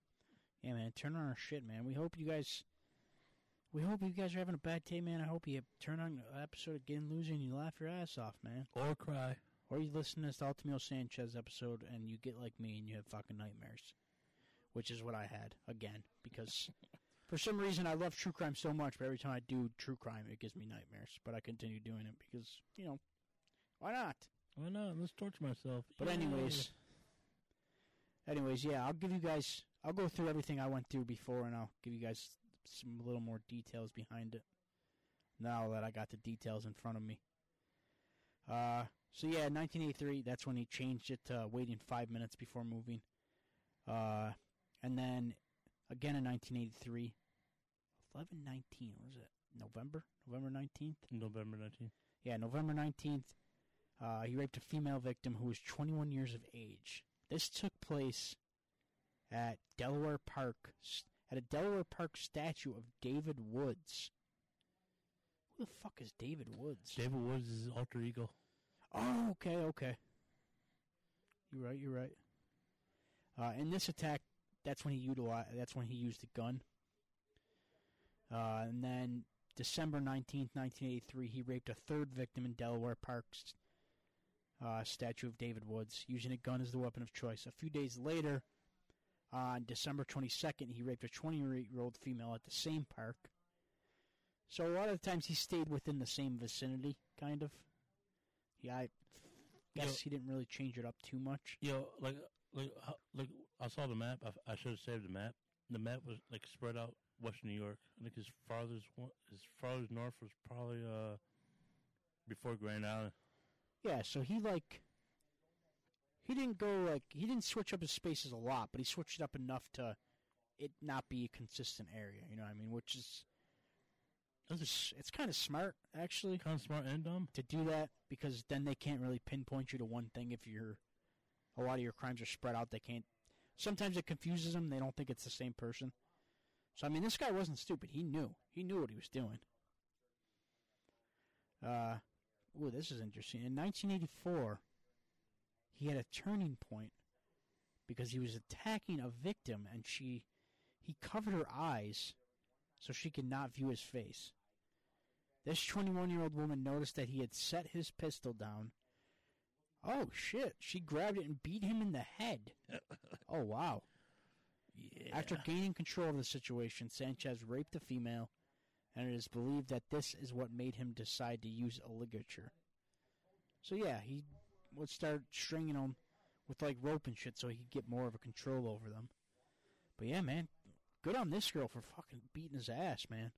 Yeah, man, turn on our shit, man. We hope you guys. We hope you guys are having a bad day, man. I hope you turn on an episode of Getting Loser and you laugh your ass off, man. Or cry. Or you listen to this Altemio Sanchez episode and you get like me and you have fucking nightmares. Which is what I had, again. Because for some reason I love true crime so much, but every time I do true crime, it gives me nightmares. But I continue doing it because, you know, why not? Why not? Let's torture myself. But Yay. anyways, anyways, yeah, I'll give you guys. I'll go through everything I went through before, and I'll give you guys some little more details behind it. Now that I got the details in front of me. Uh, so yeah, 1983. That's when he changed it to waiting five minutes before moving. Uh, and then again in 1983. 1119 was it? November, November 19th. November 19th. Yeah, November 19th, uh, he raped a female victim who was 21 years of age. This took place at Delaware Park, at a Delaware Park statue of David Woods. Who the fuck is David Woods? David Woods is his alter ego. Oh, okay, okay. You're right. You're right. Uh, in this attack, that's when he utilized. That's when he used a gun. Uh, and then December nineteenth, nineteen eighty-three, he raped a third victim in Delaware Park's uh, statue of David Woods, using a gun as the weapon of choice. A few days later, on December twenty-second, he raped a twenty-year-old female at the same park. So a lot of the times he stayed within the same vicinity, kind of. Yeah, I guess Yo. he didn't really change it up too much. Yo, like, like, like, I saw the map. I, I should have saved the map. The map was like spread out Western New York. I think his farthest his farthest north was probably uh before Grand Island. Yeah, so he like he didn't go like he didn't switch up his spaces a lot, but he switched it up enough to it not be a consistent area. You know what I mean? Which is it's, it's kind of smart actually Kind of smart and dumb. to do that because then they can't really pinpoint you to one thing if you're a lot of your crimes are spread out. They can't. Sometimes it confuses them. They don't think it's the same person. So I mean, this guy wasn't stupid. He knew. He knew what he was doing. Uh, ooh, this is interesting. In 1984, he had a turning point because he was attacking a victim, and she he covered her eyes so she could not view his face. This 21 year old woman noticed that he had set his pistol down. Oh shit! She grabbed it and beat him in the head. oh wow! Yeah. After gaining control of the situation, Sanchez raped the female, and it is believed that this is what made him decide to use a ligature. So yeah, he would start stringing them with like rope and shit, so he could get more of a control over them. But yeah, man, good on this girl for fucking beating his ass, man.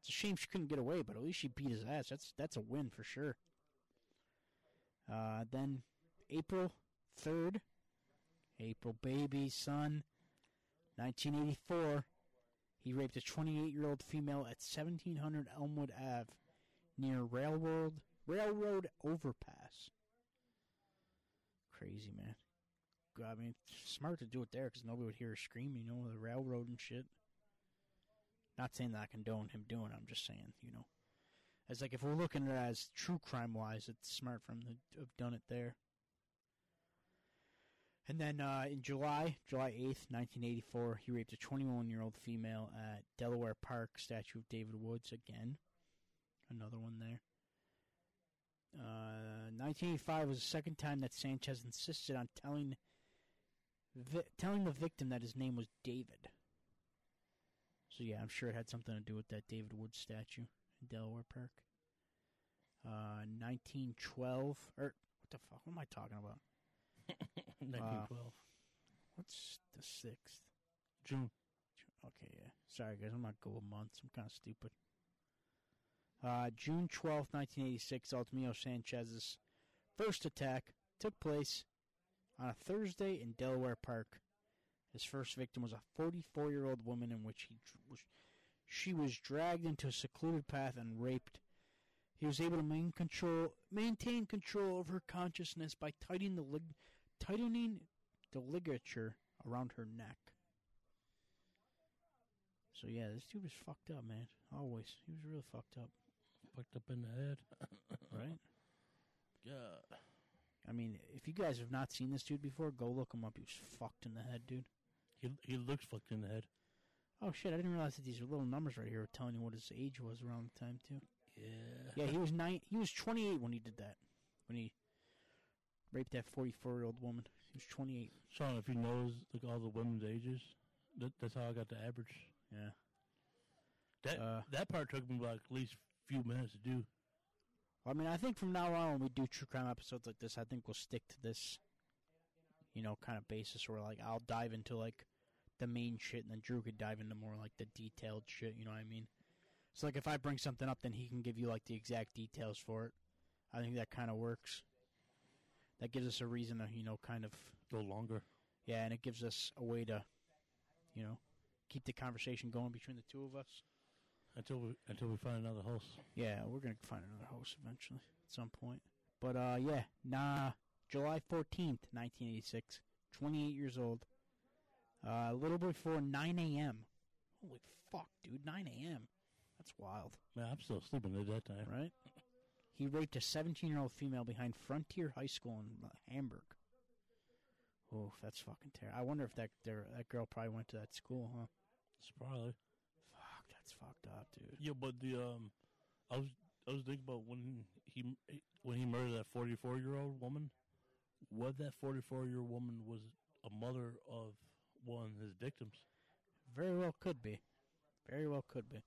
It's a shame she couldn't get away, but at least she beat his ass. That's that's a win for sure. Uh, then April third, April baby, son. 1984. He raped a 28 year old female at 1700 Elmwood Ave near Railroad Railroad Overpass. Crazy, man. I mean, smart to do it there because nobody would hear her scream, you know, the railroad and shit. Not saying that I condone him doing it, I'm just saying, you know. It's like if we're looking at it as true crime wise, it's smart for him to have done it there. And then uh, in July, July 8th, 1984, he raped a 21 year old female at Delaware Park, statue of David Woods again. Another one there. Uh, 1985 was the second time that Sanchez insisted on telling vi- telling the victim that his name was David. So yeah, I'm sure it had something to do with that David Woods statue in Delaware Park. Uh, 1912 or what the fuck? What am I talking about? 1912. What's the sixth? June. Okay, yeah. Sorry, guys. I'm not good with months. I'm kind of stupid. Uh, June 12th, 1986, Altemio Sanchez's first attack took place on a Thursday in Delaware Park. His first victim was a 44 year old woman in which he was, she was dragged into a secluded path and raped. He was able to main control, maintain control of her consciousness by tightening the, lig, tightening the ligature around her neck. So yeah, this dude was fucked up, man. Always, he was really fucked up, Fucked up in the head. right? Yeah. I mean, if you guys have not seen this dude before, go look him up. He was fucked in the head, dude. He he looks fucked in the head. Oh shit! I didn't realize that these little numbers right here were telling you what his age was around the time too. Yeah. Yeah, he was nine. He was 28 when he did that. When he raped that 44 year old woman, he was 28. Sean, if he knows like all the women's ages, that, that's how I got the average. Yeah. That Uh, that part took me like at least a few minutes to do. I mean, I think from now on, when we do true crime episodes like this, I think we'll stick to this, you know, kind of basis where like I'll dive into like the main shit, and then Drew could dive into more like the detailed shit. You know what I mean? So like if I bring something up, then he can give you like the exact details for it. I think that kind of works. That gives us a reason to you know kind of Go longer. yeah, and it gives us a way to, you know, keep the conversation going between the two of us. Until we until we find another host. Yeah, we're gonna find another host eventually at some point. But uh, yeah, nah. July fourteenth, nineteen eighty six. Twenty eight years old. Uh, a little before nine a.m. Holy fuck, dude! Nine a.m. That's wild, Man, I'm still sleeping at that time. right? He raped a seventeen year old female behind Frontier High School in uh, Hamburg. Oh, that's fucking terrible. I wonder if that there, that girl probably went to that school, huh? It's probably. Fuck, that's fucked up, dude. Yeah, but the um, I was I was thinking about when he when he murdered that 44 year old woman. What that 44 year old woman was a mother of one of his victims. Very well could be. Very well could be.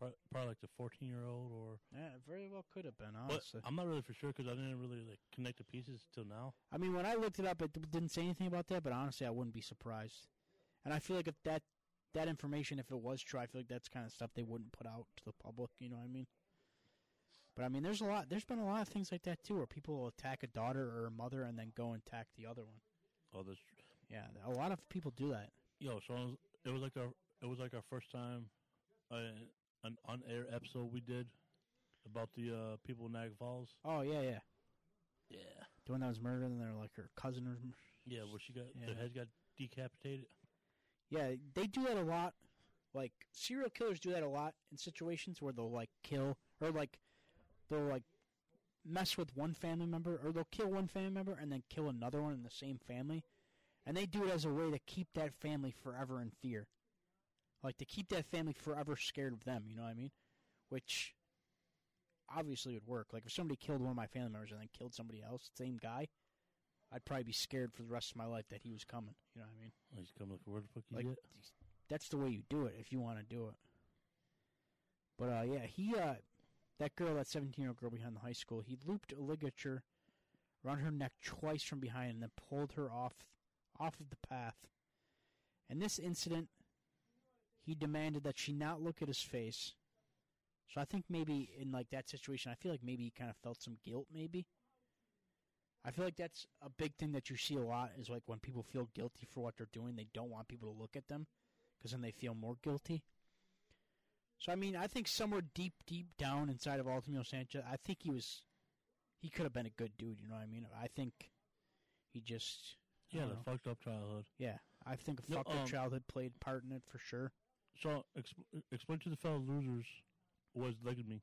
Pro- Probably like the 14 year old or. Yeah, it very well could have been, But honestly. I'm not really for sure because I didn't really like connect the pieces till now. I mean, when I looked it up, it didn't say anything about that, but honestly, I wouldn't be surprised. And I feel like if that that information, if it was true, I feel like that's kind of stuff they wouldn't put out to the public. You know what I mean? But I mean, there's a lot. There's been a lot of things like that too, where people will attack a daughter or a mother and then go and attack the other one. Oh, Yeah, a lot of people do that. yo. So it was, it was like our it was like our first time, uh, an on air episode we did about the uh, people in Niagara Falls. Oh yeah, yeah. Yeah. The one that was murdered, and they're like her cousin or Yeah, where she got Yeah. the head got decapitated. Yeah, they do that a lot. Like serial killers do that a lot in situations where they'll like kill or like they'll like mess with one family member or they'll kill one family member and then kill another one in the same family. And they do it as a way to keep that family forever in fear. Like to keep that family forever scared of them, you know what I mean? Which obviously would work. Like if somebody killed one of my family members and then killed somebody else, same guy, I'd probably be scared for the rest of my life that he was coming. You know what I mean? Oh, he's coming like where the fuck he like get? that's the way you do it if you want to do it. But uh, yeah, he uh, that girl, that seventeen-year-old girl behind the high school, he looped a ligature around her neck twice from behind and then pulled her off off of the path. In this incident, he demanded that she not look at his face. So I think maybe in like that situation, I feel like maybe he kind of felt some guilt, maybe. I feel like that's a big thing that you see a lot is like when people feel guilty for what they're doing, they don't want people to look at them because then they feel more guilty. So I mean, I think somewhere deep, deep down inside of Altemio Sanchez, I think he was, he could have been a good dude. You know what I mean? I think he just, Yeah, the know. fucked up childhood. yeah, I think a No, fucked up um, childhood played part in it for sure. So, exp- explain to the fellow losers what ligament mean.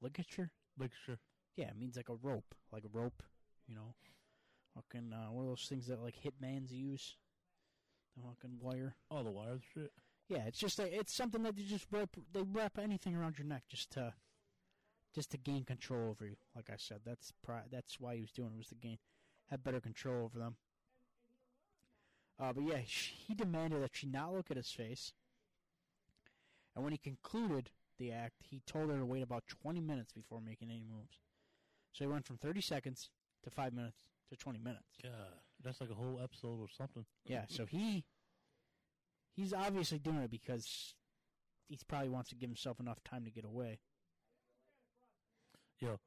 Ligature, Ligature. yeah, it means like a rope, like a rope. You know, fucking uh, one of those things that like hitmans use. The fucking wire. Oh, the wires shit. Yeah, it's just a, it's something that you just wrap they wrap anything around your neck just to just to gain control over you. Like I said, that's pri- that's why he was doing it was to gain have better control over them. Uh, but yeah, sh he demanded that she not look at his face. And when he concluded the act, he told her to wait about 20 minutes before making any moves. So he went from 30 seconds to 5 minutes to 20 minutes. God, that's like a whole episode or something. Yeah, so he he's obviously doing it because he probably wants to give himself enough time to get away. Yo,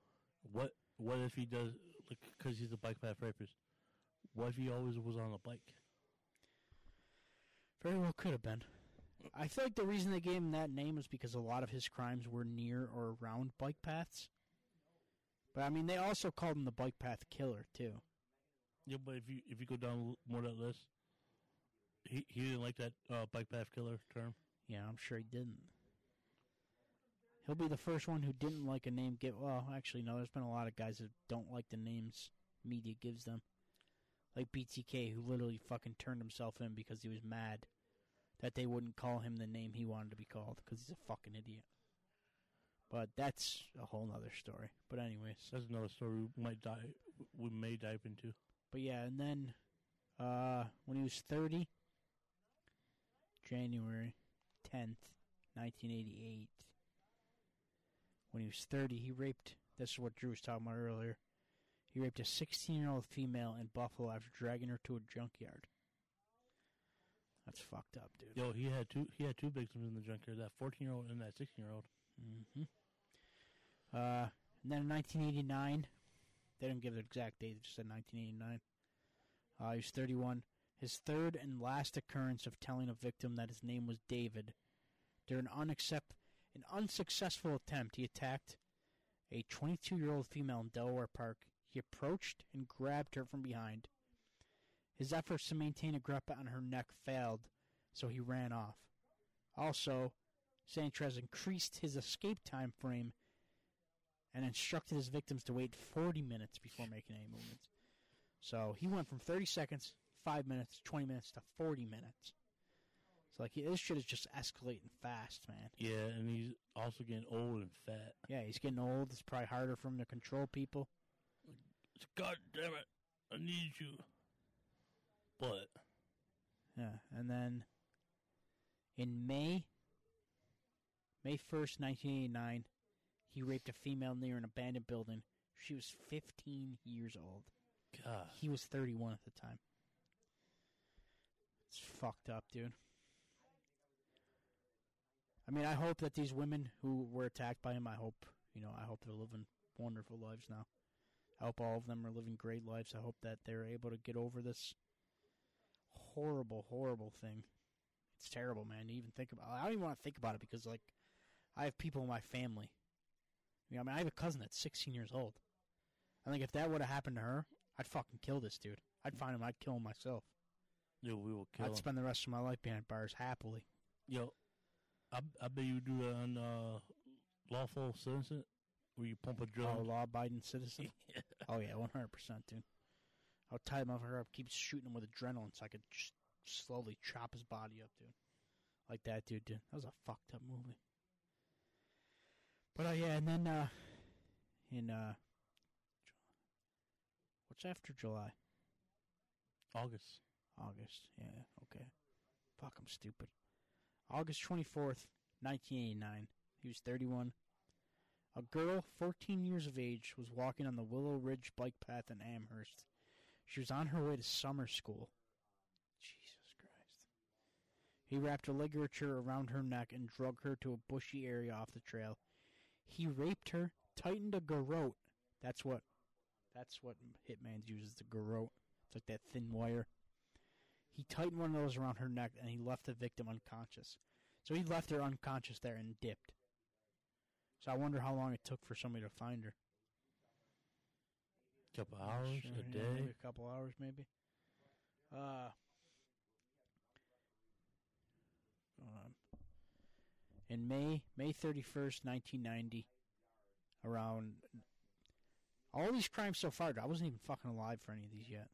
what what if he does because he's a bike path rapist? What if he always was on a bike? Very well could have been. I feel like the reason they gave him that name was because a lot of his crimes were near or around bike paths. But I mean, they also called him the bike path killer too. Yeah, but if you if you go down more that list, he he didn't like that uh, bike path killer term. Yeah, I'm sure he didn't. He'll be the first one who didn't like a name give. Well, actually, no. There's been a lot of guys that don't like the names media gives them, like BTK, who literally fucking turned himself in because he was mad that they wouldn't call him the name he wanted to be called because he's a fucking idiot. But that's a whole nother story. But anyways, That's another story we might dive we may dive into. but yeah, and then uh, when he was 30, January 10th, 1988, when he was 30, he raped. This is what Drew was talking about earlier. He raped a 16 year old female in Buffalo after dragging her to a junkyard. That's fucked up, dude. Yo, he had two he had two victims in the junkyard. That fourteen year old and that sixteen year old. Mm-hmm. Uh, and then in 1989, they didn't give the exact date, they just said 1989. Uh, he was 31. His third and last occurrence of telling a victim that his name was David. During an, unaccept- an unsuccessful attempt, he attacked a 22 year old female in Delaware Park. He approached and grabbed her from behind. His efforts to maintain a grip on her neck failed, so he ran off. Also, Sanchez increased his escape time frame and instructed his victims to wait 40 minutes before making any movements. So he went from 30 seconds, 5 minutes, 20 minutes to 40 minutes. So like this shit is just escalating fast, man. Yeah, and he's also getting old and fat. Yeah, he's getting old. It's probably harder for him to control people. God damn it, I need you. But Yeah, and then in May, May 1st, 1989, he raped a female near an abandoned building. She was 15 years old. God, He was 31 at the time. It's fucked up, dude. I mean, I hope that these women who were attacked by him, I hope, you know, I hope they're living wonderful lives now. I hope all of them are living great lives. I hope that they're able to get over this horrible, horrible thing. It's terrible, man. To even think about. I don't even want to think about it because, like, I have people in my family. You know, I mean, I have a cousin that's 16 years old. I think if that would have happened to her, I'd fucking kill this dude. I'd find him. I'd kill him myself. yo, we will kill I'd him. spend the rest of my life behind bars happily. Yo, I I bet you do that on uh, lawful citizen where you pump a Oh, law-abiding citizen. oh yeah, 100 percent, dude. I'll tie him up her up, keep shooting him with adrenaline, so I could just slowly chop his body up, dude. Like that, dude. Did. That was a fucked up movie. But uh, yeah, and then uh, in uh, what's after July? August. August. Yeah, okay. Fuck, I'm stupid. August 24th, 1989. He was 31. A girl, 14 years of age, was walking on the Willow Ridge bike path in Amherst. She was on her way to summer school. Jesus Christ. He wrapped a ligature around her neck and drug her to a bushy area off the trail. He raped her, tightened a garrote. That's what That's what hitman's uses the garrote. It's like that thin wire. He tightened one of those around her neck and he left the victim unconscious. So he left her unconscious there and dipped. So I wonder how long it took for somebody to find her. Couple hours, Sure, a yeah, maybe day. a couple hours, maybe. Uh, um, in May, May thirty first, nineteen ninety, around all these crimes so far. I wasn't even fucking alive for any of these yet.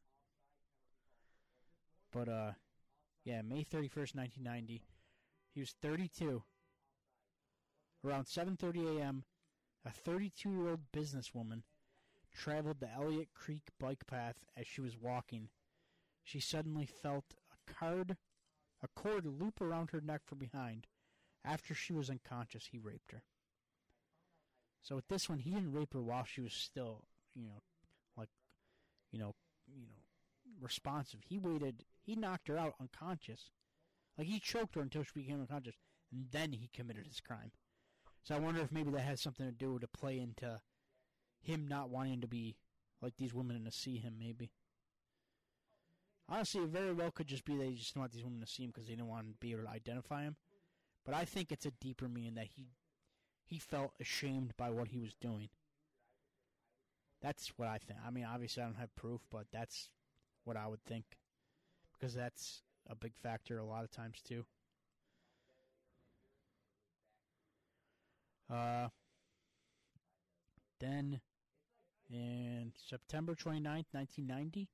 But uh, yeah, May thirty first, nineteen ninety. He was thirty two. Around seven thirty a.m., a thirty two year old businesswoman traveled the Ellicott Creek bike path as she was walking. She suddenly felt a card, a cord loop around her neck from behind. After she was unconscious, he raped her. So with this one, he didn't rape her while she was still, you know, like, you know, you know, responsive. He waited. He knocked her out unconscious, like he choked her until she became unconscious, and then he committed his crime. So I wonder if maybe that has something to do to play into him not wanting to be like these women and to see him, maybe. Honestly, it very well could just be they just don't want these women to see him because they didn't want to be able to identify him. But I think it's a deeper meaning that he he felt ashamed by what he was doing. That's what I think. I mean, obviously, I don't have proof, but that's what I would think because that's a big factor a lot of times too. Uh, then in September 29, 1990,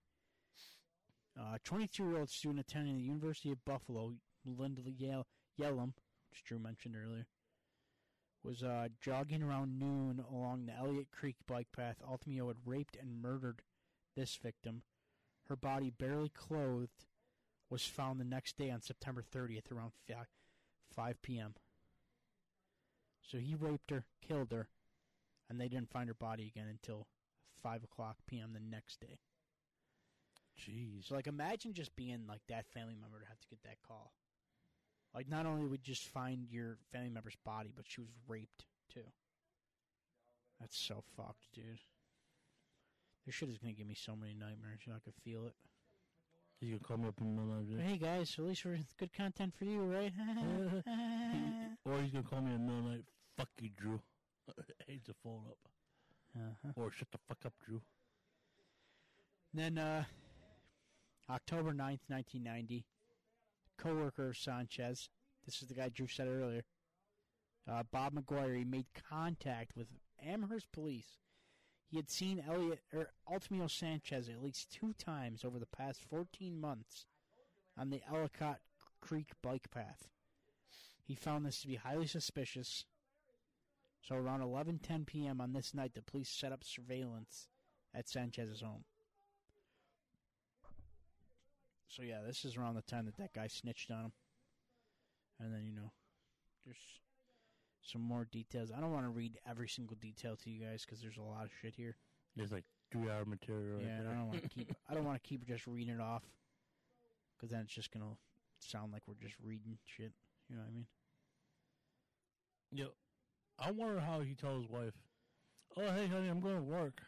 a 22 year old student attending the University of Buffalo, Linda Yale, Yalem, which Drew mentioned earlier, was uh, jogging around noon along the Ellicott Creek bike path. Altemio had raped and murdered this victim. Her body, barely clothed, was found the next day on September 30th around 5, 5 p.m. So he raped her, killed her, and they didn't find her body again until 5 o'clock p.m. the next day. Jeez. So, like, imagine just being like that family member to have to get that call. Like, not only would you just find your family member's body, but she was raped too. That's so fucked, dude. This shit is gonna give me so many nightmares. You know, I can feel it. He's gonna call me up in the middle of the day. Hey guys, at least we're good content for you, right? Or he's gonna call me in the middle of the night. Fuck you, Drew. Hates the phone up. uh-huh. Or shut the fuck up, Drew. Then, uh, October 9th, 1990, co-worker of Sanchez, this is the guy Drew said earlier, uh, Bob McGuire, he made contact with Amherst police. He had seen Elliot, or Altemio Sanchez at least two times over the past 14 months on the Ellicott Creek bike path. He found this to be highly suspicious. So around 11:10 p.m. on this night, the police set up surveillance at Sanchez's home. So yeah, this is around the time that that guy snitched on him. And then, you know, there's some more details. I don't want to read every single detail to you guys because there's a lot of shit here. There's like three hour material. right yeah, and I don't want to keep. I don't want to keep just reading it off because then it's just gonna sound like we're just reading shit. You know what I mean? Yo, I wonder how he told his wife, "Oh, hey, honey, I'm going to work."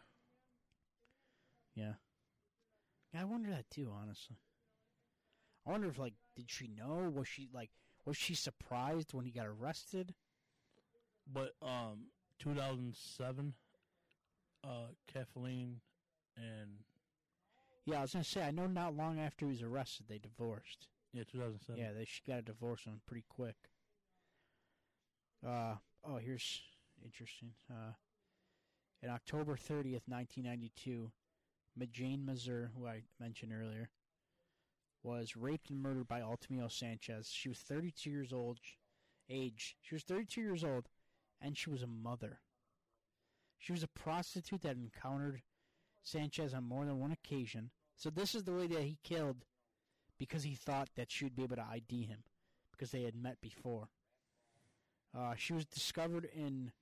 Yeah. Yeah, I wonder that too. Honestly, I wonder if like, did she know? Was she like, was she surprised when he got arrested? But um, 2007, uh, Kathleen and Yeah, I was gonna say. I know not long after he was arrested, they divorced. yeah, 2007. Yeah, they she got a divorce on him pretty quick. Uh oh, here's interesting. Uh, in October thirtieth, nineteen ninety two, Majane Mazur, who I mentioned earlier, was raped and murdered by Altemio Sanchez. She was thirty two years old. Age. She was thirty two years old, and she was a mother. She was a prostitute that encountered Sanchez on more than one occasion. So this is the way that he killed because he thought that she would be able to ID him because they had met before. Uh, she was discovered in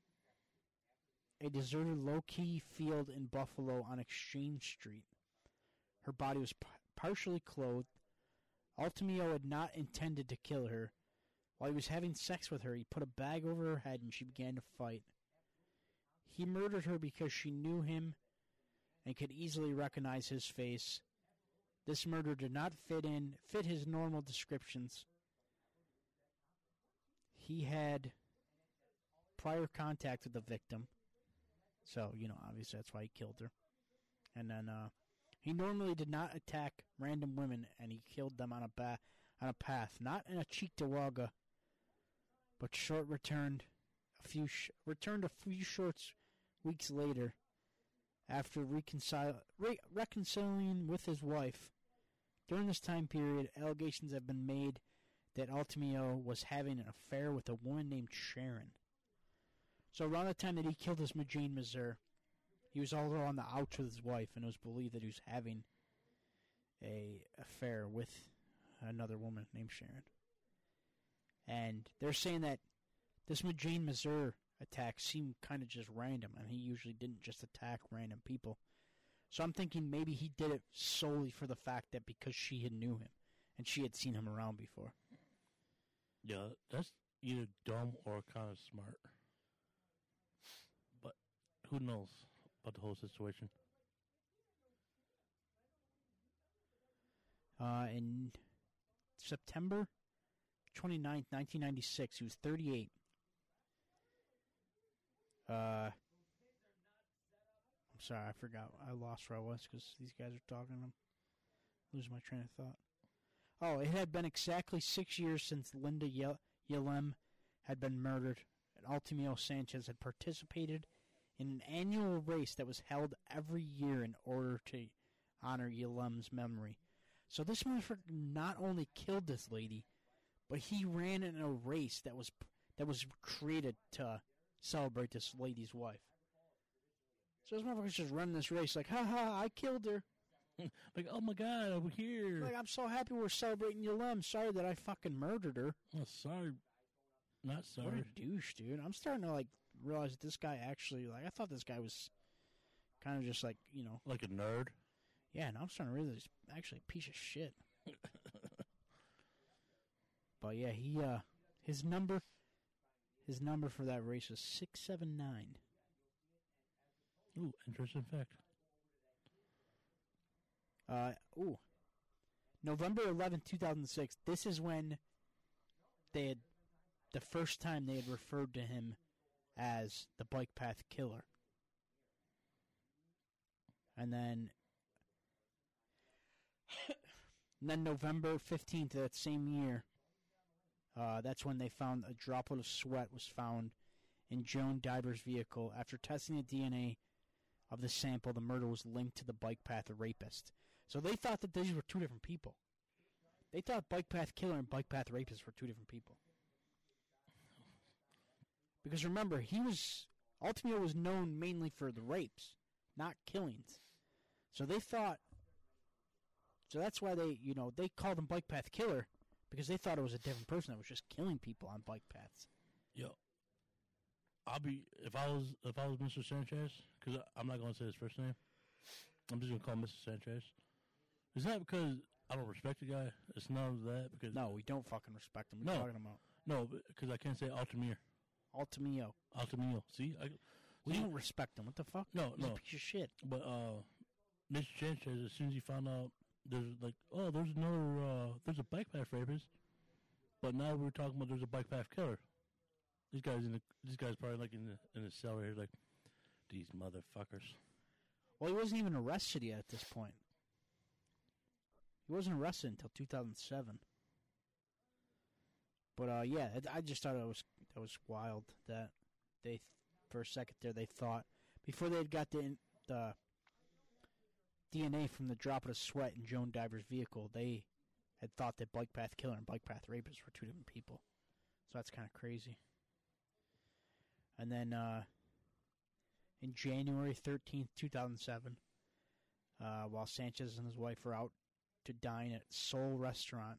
a deserted low key field in Buffalo on Exchange Street. Her body was p- partially clothed. Altemio had not intended to kill her. While he was having sex with her, he put a bag over her head and she began to fight. He murdered her because she knew him and could easily recognize his face. This murder did not fit in fit his normal descriptions. He had prior contact with the victim. So, you know, obviously that's why he killed her. And then uh he normally did not attack random women and he killed them on a ba- on a path, not in a Cheektowaga, but short returned a few sh- returned a few short weeks later after reconcile re- reconciling with his wife. During this time period, allegations have been made that Altemio was having an affair with a woman named Sharon. So around the time that he killed this Majane Missouri, he was also on the outs with his wife, and it was believed that he was having a affair with another woman named Sharon. And they're saying that this Majane Missouri attack seemed kind of just random, and he usually didn't just attack random people. So I'm thinking maybe he did it solely for the fact that because she had knew him and she had seen him around before. Yeah, that's either dumb or kind of smart. Who knows about the whole situation? Uh, in September 29th, 1996, he was 38. Uh, I'm sorry, I forgot. I lost where I was because these guys are talking. I'm losing my train of thought. Oh, it had been exactly six years since Linda Ye- Yalem had been murdered, and Altemio Sanchez had participated in an annual race that was held every year in order to honor Yalem's memory. So this motherfucker not only killed this lady, but he ran in a race that was that was created to celebrate this lady's wife. So this motherfucker's just running this race like, ha ha, I killed her. Like, oh my god, over here. Like, I'm so happy we're celebrating Yalem. Sorry that I fucking murdered her. oh, sorry. Not sorry. What a douche, dude. I'm starting to like realize that this guy actually like I thought this guy was kind of just like, you know, Like a nerd. yeah, and I'm starting to realize he's actually a piece of shit. but yeah, he uh his number his number for that race was 679. Ooh, interesting fact. Uh, ooh. November 11th, 2006. This is when they had, the first time they had referred to him as the bike path killer. And then, and then November 15th of that same year, uh, that's when they found a droplet of sweat was found in Joan Diver's vehicle. After testing the DNA of the sample, the murder was linked to the bike path rapist. So they thought that these were two different people. They thought bike path killer and bike path rapist were two different people. Because remember, he was Altemio was known mainly for the rapes, not killings. So they thought. So that's why they, you know, they called him bike path killer because they thought it was a different person that was just killing people on bike paths. Yo, I'll be if I was if I was Mr. Sanchez because I'm not gonna say his first name. I'm just gonna call him Mr. Sanchez. Is that because I don't respect the guy? It's none of that because No, we don't fucking respect him. What are you No. talking about? no, because I can't say Altamir. Altemio. Altemio. See, I, We don't respect him. What the fuck? No, He's no. a piece of shit. But uh, Mr. Sanchez, as soon as he found out there's like, oh, there's another, uh, there's a bike path rapist, but now we're talking about there's a bike path killer. This guy's in the, this guy's probably like in the in the cell right here, like these motherfuckers. Well, he wasn't even arrested yet at this point. He wasn't arrested until 2007. But uh, yeah, I just thought it was that was wild that they for a second there they thought before they had got the the DNA from the droplet of sweat in Joan Diver's vehicle, they had thought that bike path killer and bike path rapist were two different people. So that's kind of crazy. And then uh, in January 13th, 2007, uh, while Sanchez and his wife were out to dine at Soul Restaurant,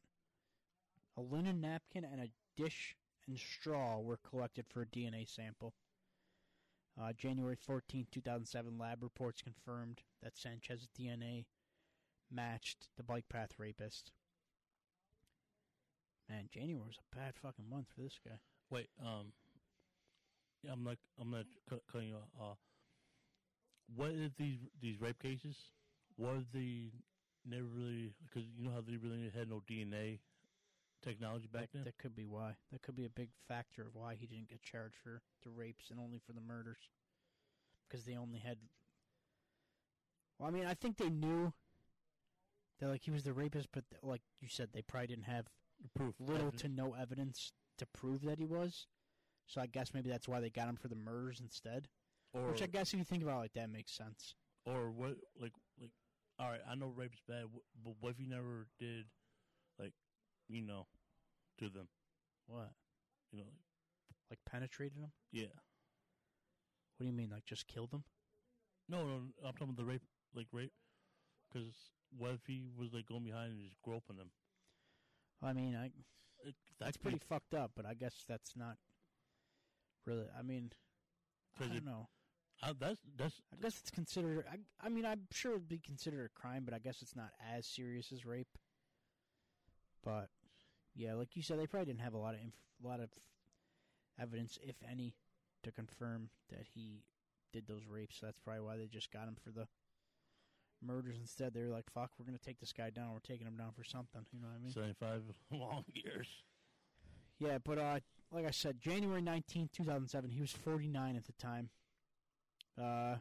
a linen napkin and a dish and straw were collected for a DNA sample. Uh, January 14, 2007, lab reports confirmed that Sanchez's DNA matched the bike path rapist. Man, January was a bad fucking month for this guy. Wait, um, I'm not, I'm not cut, cutting you off. Uh, what if these these rape cases? What if they never really? Because you know how they really had no DNA technology back that, then. that could be why. That could be a big factor of why he didn't get charged for the rapes and only for the murders. Because they only had. Well, I mean, I think they knew that like he was the rapist, but like you said, they probably didn't have Proof, little evidence. to no evidence to prove that he was. So I guess maybe that's why they got him for the murders instead. or Which I guess if you think about it like that makes sense. or what like like. All right, I know rape is bad, but what if you never did, like, you know, to them, What? you know, Like penetrated them? yeah. What do you mean? Like just killed them? No, no, I'm talking about the rape, like rape. Because what if he was like going behind and just groping them? I mean, I It, that's pretty fucked up, but I guess that's not really. I mean, I 'Cause don't know. I, that's that's I guess it's considered. I, I mean, I'm sure it'd be considered a crime, but I guess it's not as serious as rape. But yeah, like you said, they probably didn't have a lot of inf- a lot of evidence, if any, to confirm that he did those rapes. So that's probably why they just got him for the murders instead. They were like, "Fuck, we're gonna take this guy down. We're taking him down for something." You know what I mean? 75 long years. Yeah, but uh, like I said, January nineteenth, 2007, he was 49 at the time. Uh,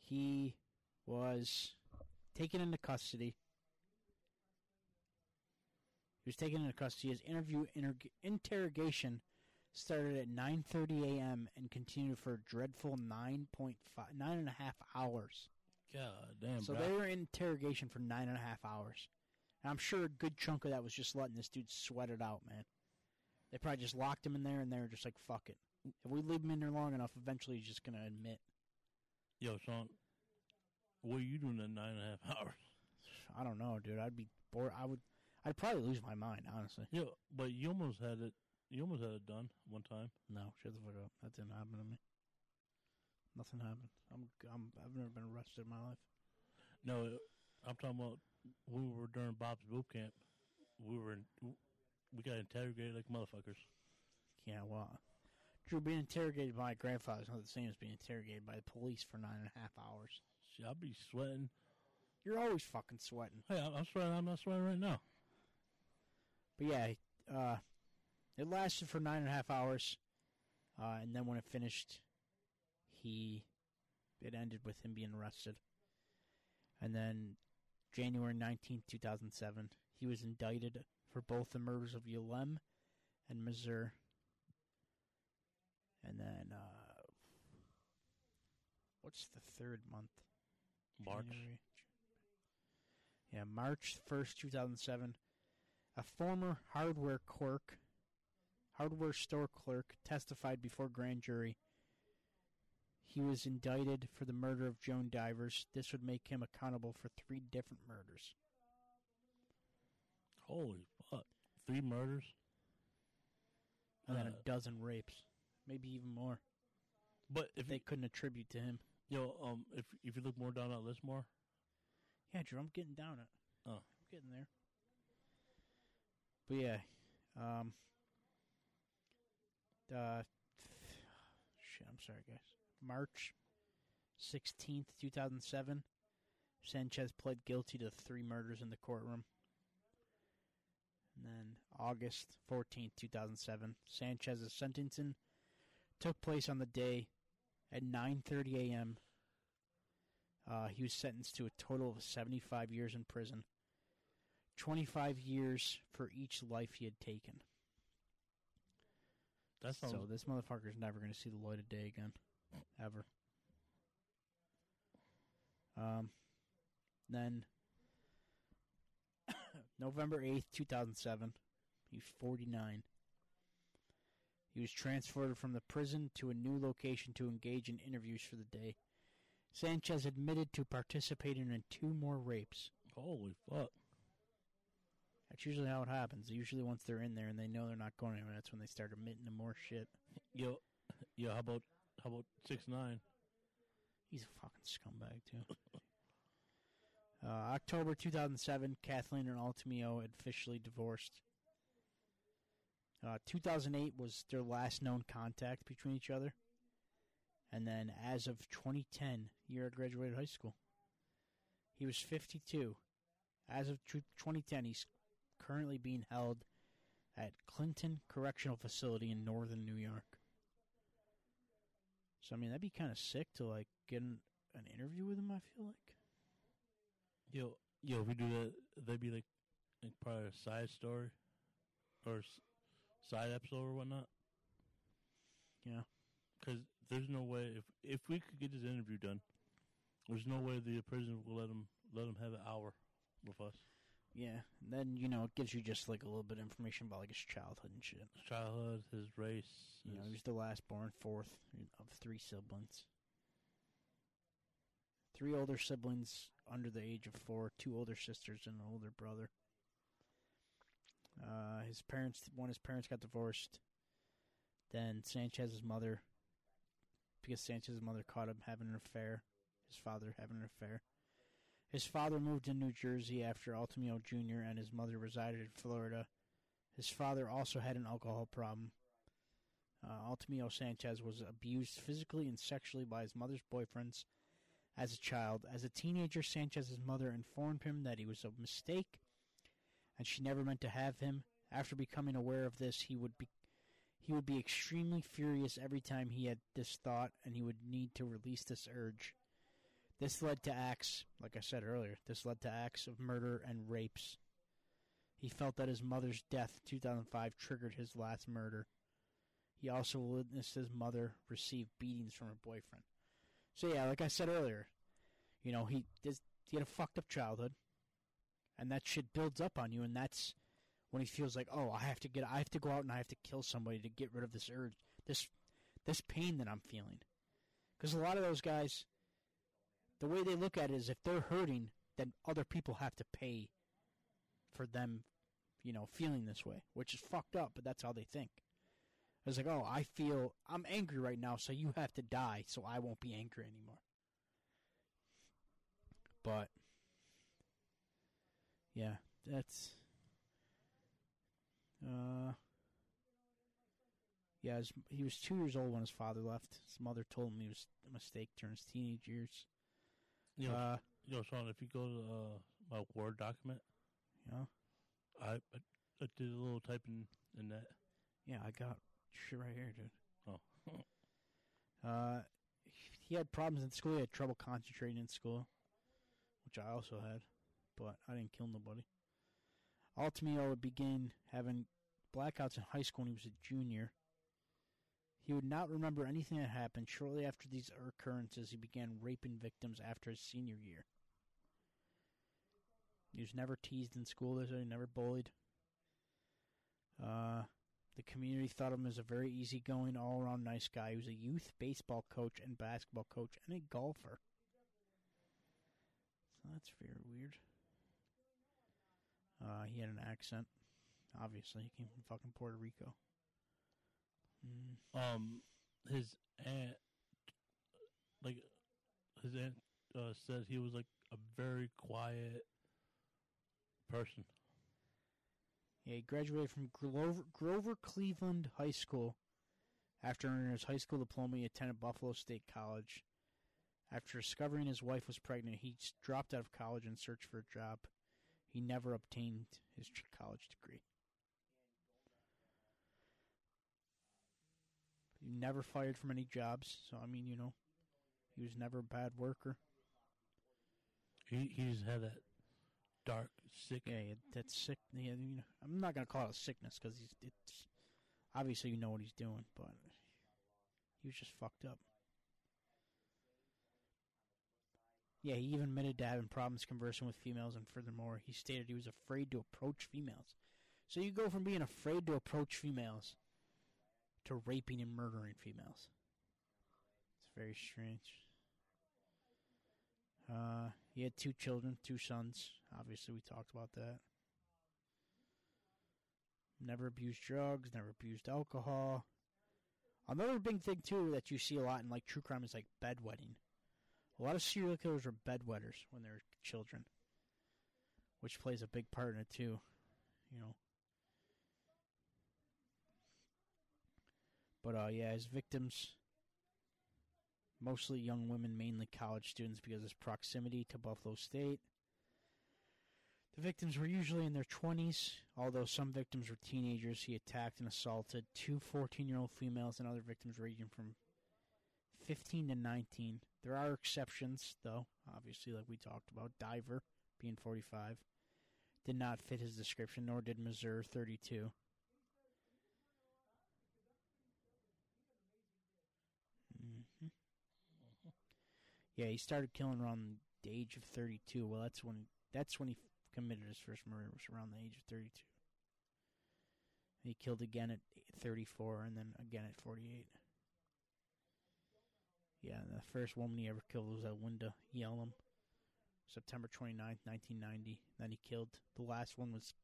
he was taken into custody. He was taken into custody. His interview inter- interrogation started at 9:30 a.m. and continued for a dreadful 9.5 nine and a half hours. God damn, So bro. they were in interrogation for nine and a half hours. And I'm sure a good chunk of that was just letting this dude sweat it out, man. They probably just locked him in there, and they were just like, "Fuck it." If we leave him in there long enough, eventually he's just gonna admit. Yo, Sean, what are you doing in nine and a half hours? I don't know, dude. I'd be bored. I would. I'd probably lose my mind, honestly. Yo, but you almost had it. You almost had it done one time. No, shut the fuck up. That didn't happen to me. Nothing happened. I'm. I'm. I've never been arrested in my life. No, uh, I'm talking about we were during Bob's boot camp. We were in, we got interrogated like motherfuckers. Yeah, well, Drew being interrogated by my grandfather is not the same as being interrogated by the police for nine and a half hours. Shit, I'll be sweating. You're always fucking sweating. Hey, I'm I'm sweating. I'm not sweating right now. But yeah, uh, it lasted for nine and a half hours, uh, and then when it finished, he it ended with him being arrested. And then January nineteenth, two thousand seven, he was indicted for both the murders of Yalem and Missouri. And then, uh, what's the third month? March. January. Yeah, March 1st, 2007. A former hardware clerk, hardware store clerk, testified before grand jury. He was indicted for the murder of Joan Divers. This would make him accountable for three different murders. Holy fuck! Three murders. And then Uh, a dozen rapes. Maybe even more. But if They you, couldn't attribute to him. yo, um, if if you look more down that list more, Yeah, Drew, I'm getting down it. Oh. I'm getting there. But yeah, um, uh, shit, I'm sorry, guys. March 16th, 2007, Sanchez pled guilty to three murders in the courtroom. And then August 14th, 2007, Sanchez's sentencing took place on the day at 9:30 a.m. Uh, he was sentenced to a total of 75 years in prison, 25 years for each life he had taken. that sounds. So this motherfucker's never going to see the light of day again, ever. Um, then November 8th, 2007, he's 49. He was transferred from the prison to a new location to engage in interviews for the day. Sanchez admitted to participating in two more rapes. holy fuck! That's usually how it happens. Usually, once they're in there and they know they're not going anywhere, that's when they start admitting to more shit. Yo, yo, how about how about six nine? He's a fucking scumbag too. uh, October 2007, Kathleen and Altemio had officially divorced. Uh, 2008 was their last known contact between each other, And then as of 2010, year I graduated high school, he was 52. As of 2010, he's currently being held at Clinton Correctional Facility in northern New York. So I mean, that'd be kind of sick to like get an, an interview with him. I feel like. Yo, yo, if we do that, that'd be like, like probably a side story, or s- side episode or whatnot. Yeah. Because there's no way if if we could get this interview done, there's no way the prison will let him let him have an hour with us. Yeah, and then you know it gives you just like a little bit of information about like his childhood and shit. His childhood, his race. You know, his- he was the last born, fourth of three siblings. Three older siblings under the age of four, two older sisters, and an older brother. Uh, his parents, when his parents got divorced, then Sanchez's mother, because Sanchez's mother caught him having an affair, his father having an affair. His father moved to New Jersey after Altemio Jr. and his mother resided in Florida. His father also had an alcohol problem. Uh, Altemio Sanchez was abused physically and sexually by his mother's boyfriends as a child. As a teenager, Sanchez's mother informed him that he was a mistake and she never meant to have him. After becoming aware of this, he would be he would be extremely furious every time he had this thought and he would need to release this urge. This led to acts, like I said earlier, this led to acts of murder and rapes. He felt that his mother's death in 2005 triggered his last murder. He also witnessed his mother receive beatings from her boyfriend. So yeah, like I said earlier, you know, he this, he had a fucked up childhood, and that shit builds up on you, and that's when he feels like, oh, I have to get, I have to go out and I have to kill somebody to get rid of this urge, this this pain that I'm feeling. Because a lot of those guys, the way they look at it is, if they're hurting, then other people have to pay for them, you know, feeling this way, which is fucked up, but that's how they think. It's like, oh, I feel I'm angry right now, so you have to die, so I won't be angry anymore. But yeah, that's uh yeah, his, he was two years old when his father left. His mother told him he was a mistake during his teenage years. Yo, Uh, yo, Sean, if you go to uh, my Word document, yeah, I, I I did a little typing in that. yeah, I got shit right here, dude. Oh, Uh, he had problems in school. He had trouble concentrating in school, which I also had, but I didn't kill nobody. Altemio would begin having blackouts in high school when he was a junior. He would not remember anything that happened. Shortly after these occurrences, he began raping victims after his senior year. He was never teased in school. Said he never bullied. Uh, the community thought of him as a very easygoing, all around nice guy. He was a youth baseball coach and basketball coach and a golfer. So that's very weird. Uh, he had an accent. Obviously, he came from fucking Puerto Rico. Mm. um, his aunt, like, his aunt uh, said he was like a very quiet person. Yeah, he graduated from Grover, Grover Cleveland High School. After earning his high school diploma, he attended Buffalo State College. After discovering his wife was pregnant, he dropped out of college and searched for a job. He never obtained his college degree. He never fired from any jobs, so I mean, you know, he was never a bad worker. He he just had that dark, sick. Yeah, yeah that's sick. Yeah, you know, I'm not gonna call it a sickness because he's it's obviously you know what he's doing, but he was just fucked up. Yeah, he even admitted to having problems conversing with females, and furthermore, he stated he was afraid to approach females. So you go from being afraid to approach females to raping and murdering females. It's very strange. Uh, he had two children, two sons. Obviously, we talked about that. Never abused drugs, never abused alcohol. Another big thing too that you see a lot in like true crime is like bedwetting. A lot of serial killers were bedwetters when they were children, which plays a big part in it too. You know. But uh, yeah, his victims Mostly young women, mainly college students, because of his proximity to Buffalo State. The victims were usually in their 20s, although some victims were teenagers. He attacked and assaulted two 14 year old females and other victims ranging from 15 to 19. There are exceptions, though, obviously, like we talked about. Diver, being 45, did not fit his description, nor did Missouri 32. Yeah, he started killing around the age of 32. Well, that's when that's when he committed his first murder. Was around the age of 32. He killed again at 34, and then again at 48. Yeah, the first woman he ever killed was uh, at Linda Yalem, September 29th, 1990. Then he killed. The last one was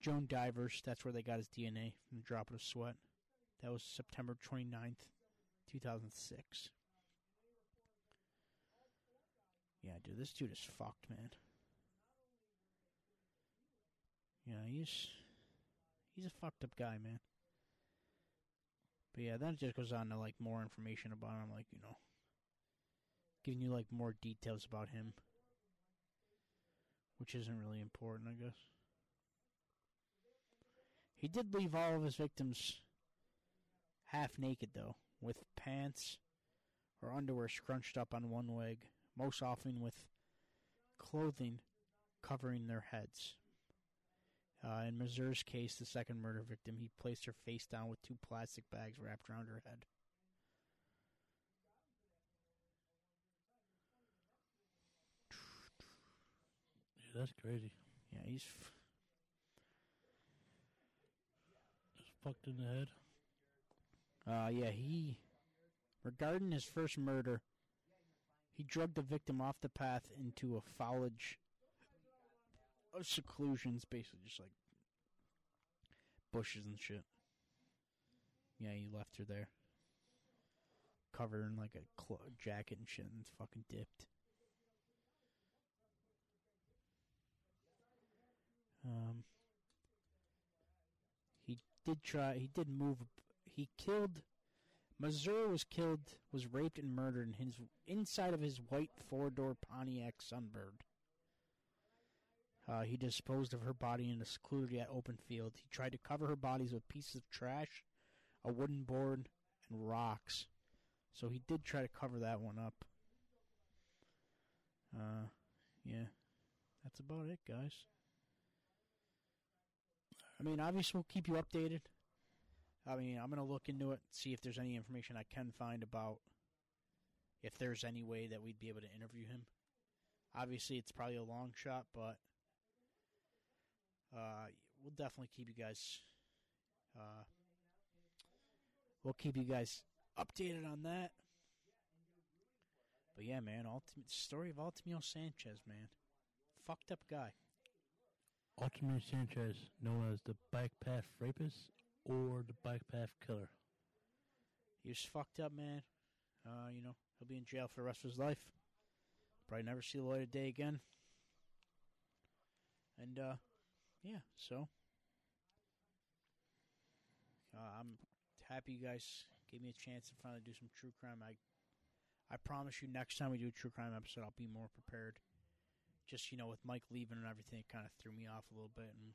Joan Divers. That's where they got his DNA from the droplet of sweat. That was September 29th, 2006. Yeah, dude, this dude is fucked, man. Yeah, he's he's a fucked up guy, man. But yeah, then it just goes on to like more information about him, like you know, giving you like more details about him, which isn't really important, I guess. He did leave all of his victims half naked, though, with pants or underwear scrunched up on one leg, most often with clothing covering their heads. Uh, in Missouri's case, the second murder victim, he placed her face down with two plastic bags wrapped around her head. Yeah, that's crazy. Yeah, he's. F- Just fucked in the head. Uh, yeah, he. Regarding his first murder, he drugged the victim off the path into a foliage of seclusions, basically just like bushes and shit. Yeah, he left her there. Covered in like a clo- jacket and shit and fucking dipped. Um, he did try, he did move, he killed, Missouri was killed, was raped and murdered in his, inside of his white four-door Pontiac Sunbird. Uh, he disposed of her body in a secluded yet open field. He tried to cover her bodies with pieces of trash, a wooden board, and rocks. So he did try to cover that one up. Uh, yeah. That's about it, guys. I mean, obviously, we'll keep you updated. I mean, I'm going to look into it, see if there's any information I can find about if there's any way that we'd be able to interview him. Obviously, it's probably a long shot, but uh, we'll definitely keep you guys. Uh, we'll keep you guys updated on that. But yeah, man, ultimate story of Altamiro Sanchez, man, fucked up guy. Ultimate Sanchez, known as the bike path rapist or the bike path killer. He was fucked up, man. Uh, you know, he'll be in jail for the rest of his life. Probably never see the light of day again. And uh, yeah, so uh, I'm happy you guys gave me a chance to finally do some true crime. I I promise you, next time we do a true crime episode, I'll be more prepared. Just you know, with Mike leaving and everything, it kind of threw me off a little bit, and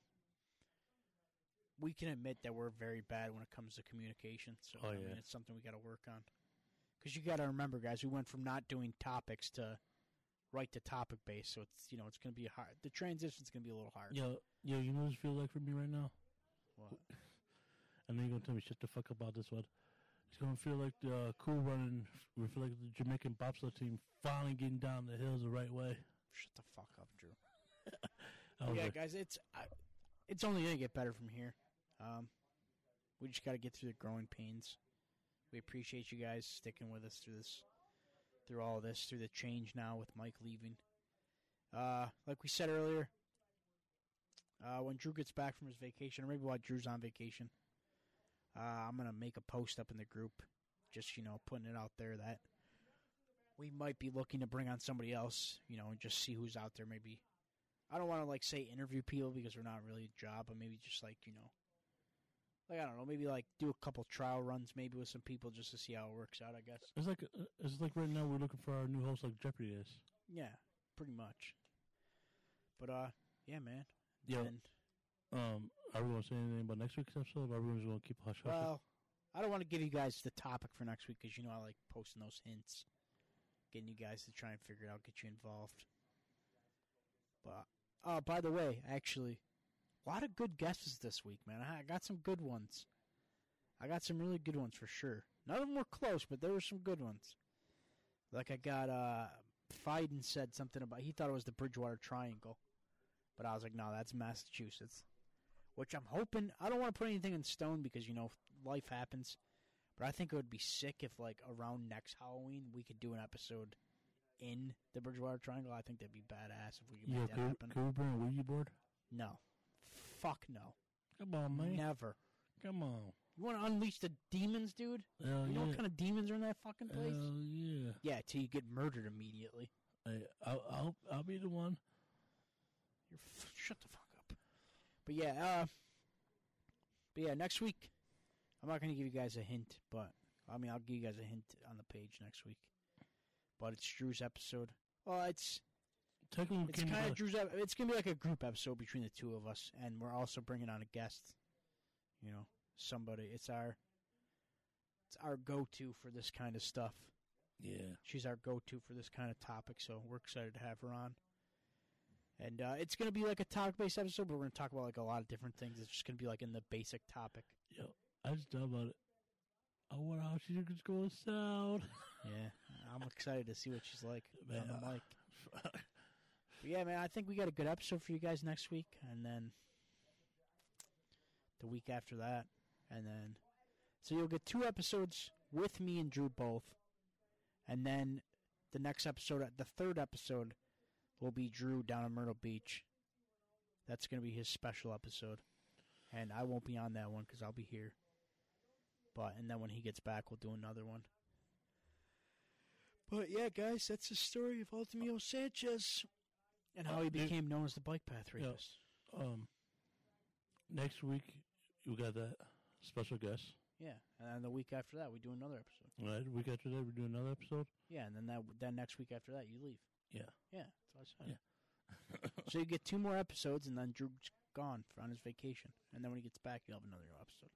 we can admit that we're very bad when it comes to communication. So Oh, I yeah. mean, it's something we got to work on. Because you got to remember, guys, we went from not doing topics to right to topic base. So it's you know it's going to be hard. The transition's going to be a little hard. Yo, yo, you know what it feels like for me right now? What? And then you're gonna tell me shut the fuck up about this one. It's gonna feel like the uh, cool running. We feel like the Jamaican bobsled team finally getting down the hills the right way. Shut the fuck up, Drew. Yeah, like, guys, it's I, it's only going to get better from here. Um, we just got to get through the growing pains. We appreciate you guys sticking with us through this, through all this, through the change now with Mike leaving. Uh, like we said earlier, uh, when Drew gets back from his vacation, or maybe while Drew's on vacation, uh, I'm gonna make a post up in the group, just you know, putting it out there that we might be looking to bring on somebody else, you know, and just see who's out there. Maybe I don't want to like say interview people because we're not really a job, but maybe just like you know, like I don't know, maybe like do a couple trial runs, maybe with some people just to see how it works out. I guess. It's like uh, it's like right now we're looking for our new host, like Jeopardy is. Yeah, pretty much. But uh, yeah, man. Yeah. And, Um, are we gonna say anything about next week's episode? Or are we just gonna keep hush hush? well, I don't want to give you guys the topic for next week because you know I like posting those hints, getting you guys to try and figure it out, get you involved. But uh, by the way, actually, a lot of good guesses this week, man. I got some good ones. I got some really good ones for sure. None of them were close, but there were some good ones. Like I got uh Fiden said something about he thought it was the Bridgewater Triangle. But I was like, no, that's Massachusetts. Which I'm hoping I don't want to put anything in stone because, you know, life happens. But I think it would be sick if like around next Halloween we could do an episode in the Bridgewater Triangle. I think that'd be badass if we could yeah, make that could, happen. could we bring a Ouija board? No. Fuck no. Come on, man. Never. Come on. You want to unleash the demons, dude? Hell You know yeah. what kind of demons are in that fucking place? Hell yeah. yeah, till you get murdered immediately. Hey, I'll, I'll I'll be the one. You're f- shut the fuck up. But yeah, uh, but yeah, next week I'm not gonna give you guys a hint, but I mean I'll give you guys a hint on the page next week. But it's Drew's episode. Well, it's It's kind of. Drew's. ep- It's gonna be like a group episode between the two of us, and we're also bringing on a guest. You know, somebody. It's our it's our go-to for this kind of stuff. Yeah. She's our go-to for this kind of topic, so we're excited to have her on. And uh, it's gonna be like a topic-based episode, but we're gonna talk about like a lot of different things. It's just gonna be like in the basic topic. Yo, I just thought about it. I wonder how she's to sound. Yeah, I'm excited to see what she's like on the Man, mic. Yeah, man, I think we got a good episode for you guys next week, and then the week after that, and then so you'll get two episodes with me and Drew both, and then the next episode, the third episode, will be Drew down in Myrtle Beach. That's going to be his special episode, and I won't be on that one because I'll be here. But and then when he gets back, we'll do another one. But yeah, guys, that's the story of Altemio Sanchez and how he became known as the bike path Yeah. um, next week we got that special guest. Yeah, and then the week after that, we do another episode. Right, week after that we do another episode. Yeah, and then that then next week after that, you leave. Yeah. Yeah, that's what I said. Yeah. so you get two more episodes, and then Drew's gone for, on his vacation, and then when he gets back, you'll have another episode.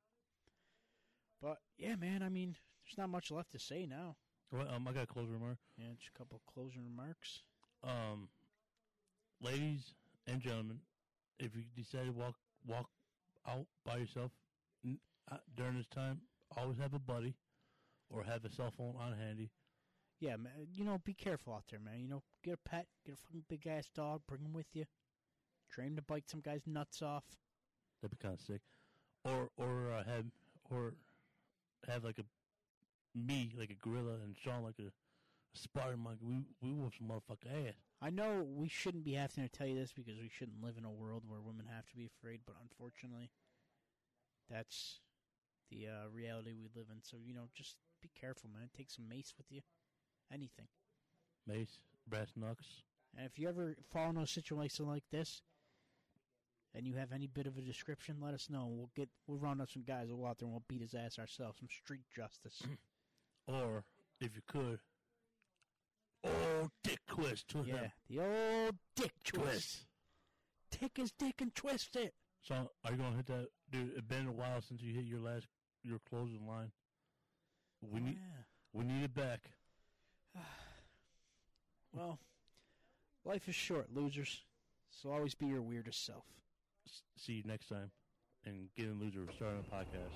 But yeah, man, I mean, there's not much left to say now. Well, um, I got a closing remark. Yeah, just a couple closing remarks. Um, ladies and gentlemen, if you decide to walk walk out by yourself uh, during this time, always have a buddy or have a cell phone on handy. Yeah, man, you know, be careful out there, man. You know, get a pet, get a fucking big ass dog, bring him with you, train him to bite some guy's nuts off. That'd be kind of sick. Or or uh, have or have like a me like a gorilla and Sean like a, a Spartan monkey. We we whoop some motherfucker ass. I know we shouldn't be having to tell you this because we shouldn't live in a world where women have to be afraid, but unfortunately, that's the uh, reality we live in. So you know, just be careful, man. Take some mace with you, anything. Mace, brass knucks. And if you ever fall into a situation like this, and you have any bit of a description, let us know. We'll get we'll round up some guys. We'll go out there and we'll beat his ass ourselves. Some street justice. Or if you could, oh dick twist to yeah, him. the old dick twist. Twist. Take his dick and twist it. So are you gonna hit that, dude? It's been a while since you hit your last your closing line. We Oh, need yeah. we need it back. Well, life is short, losers. So always be your weirdest self. S- see you next time, and get in loser starting a podcast.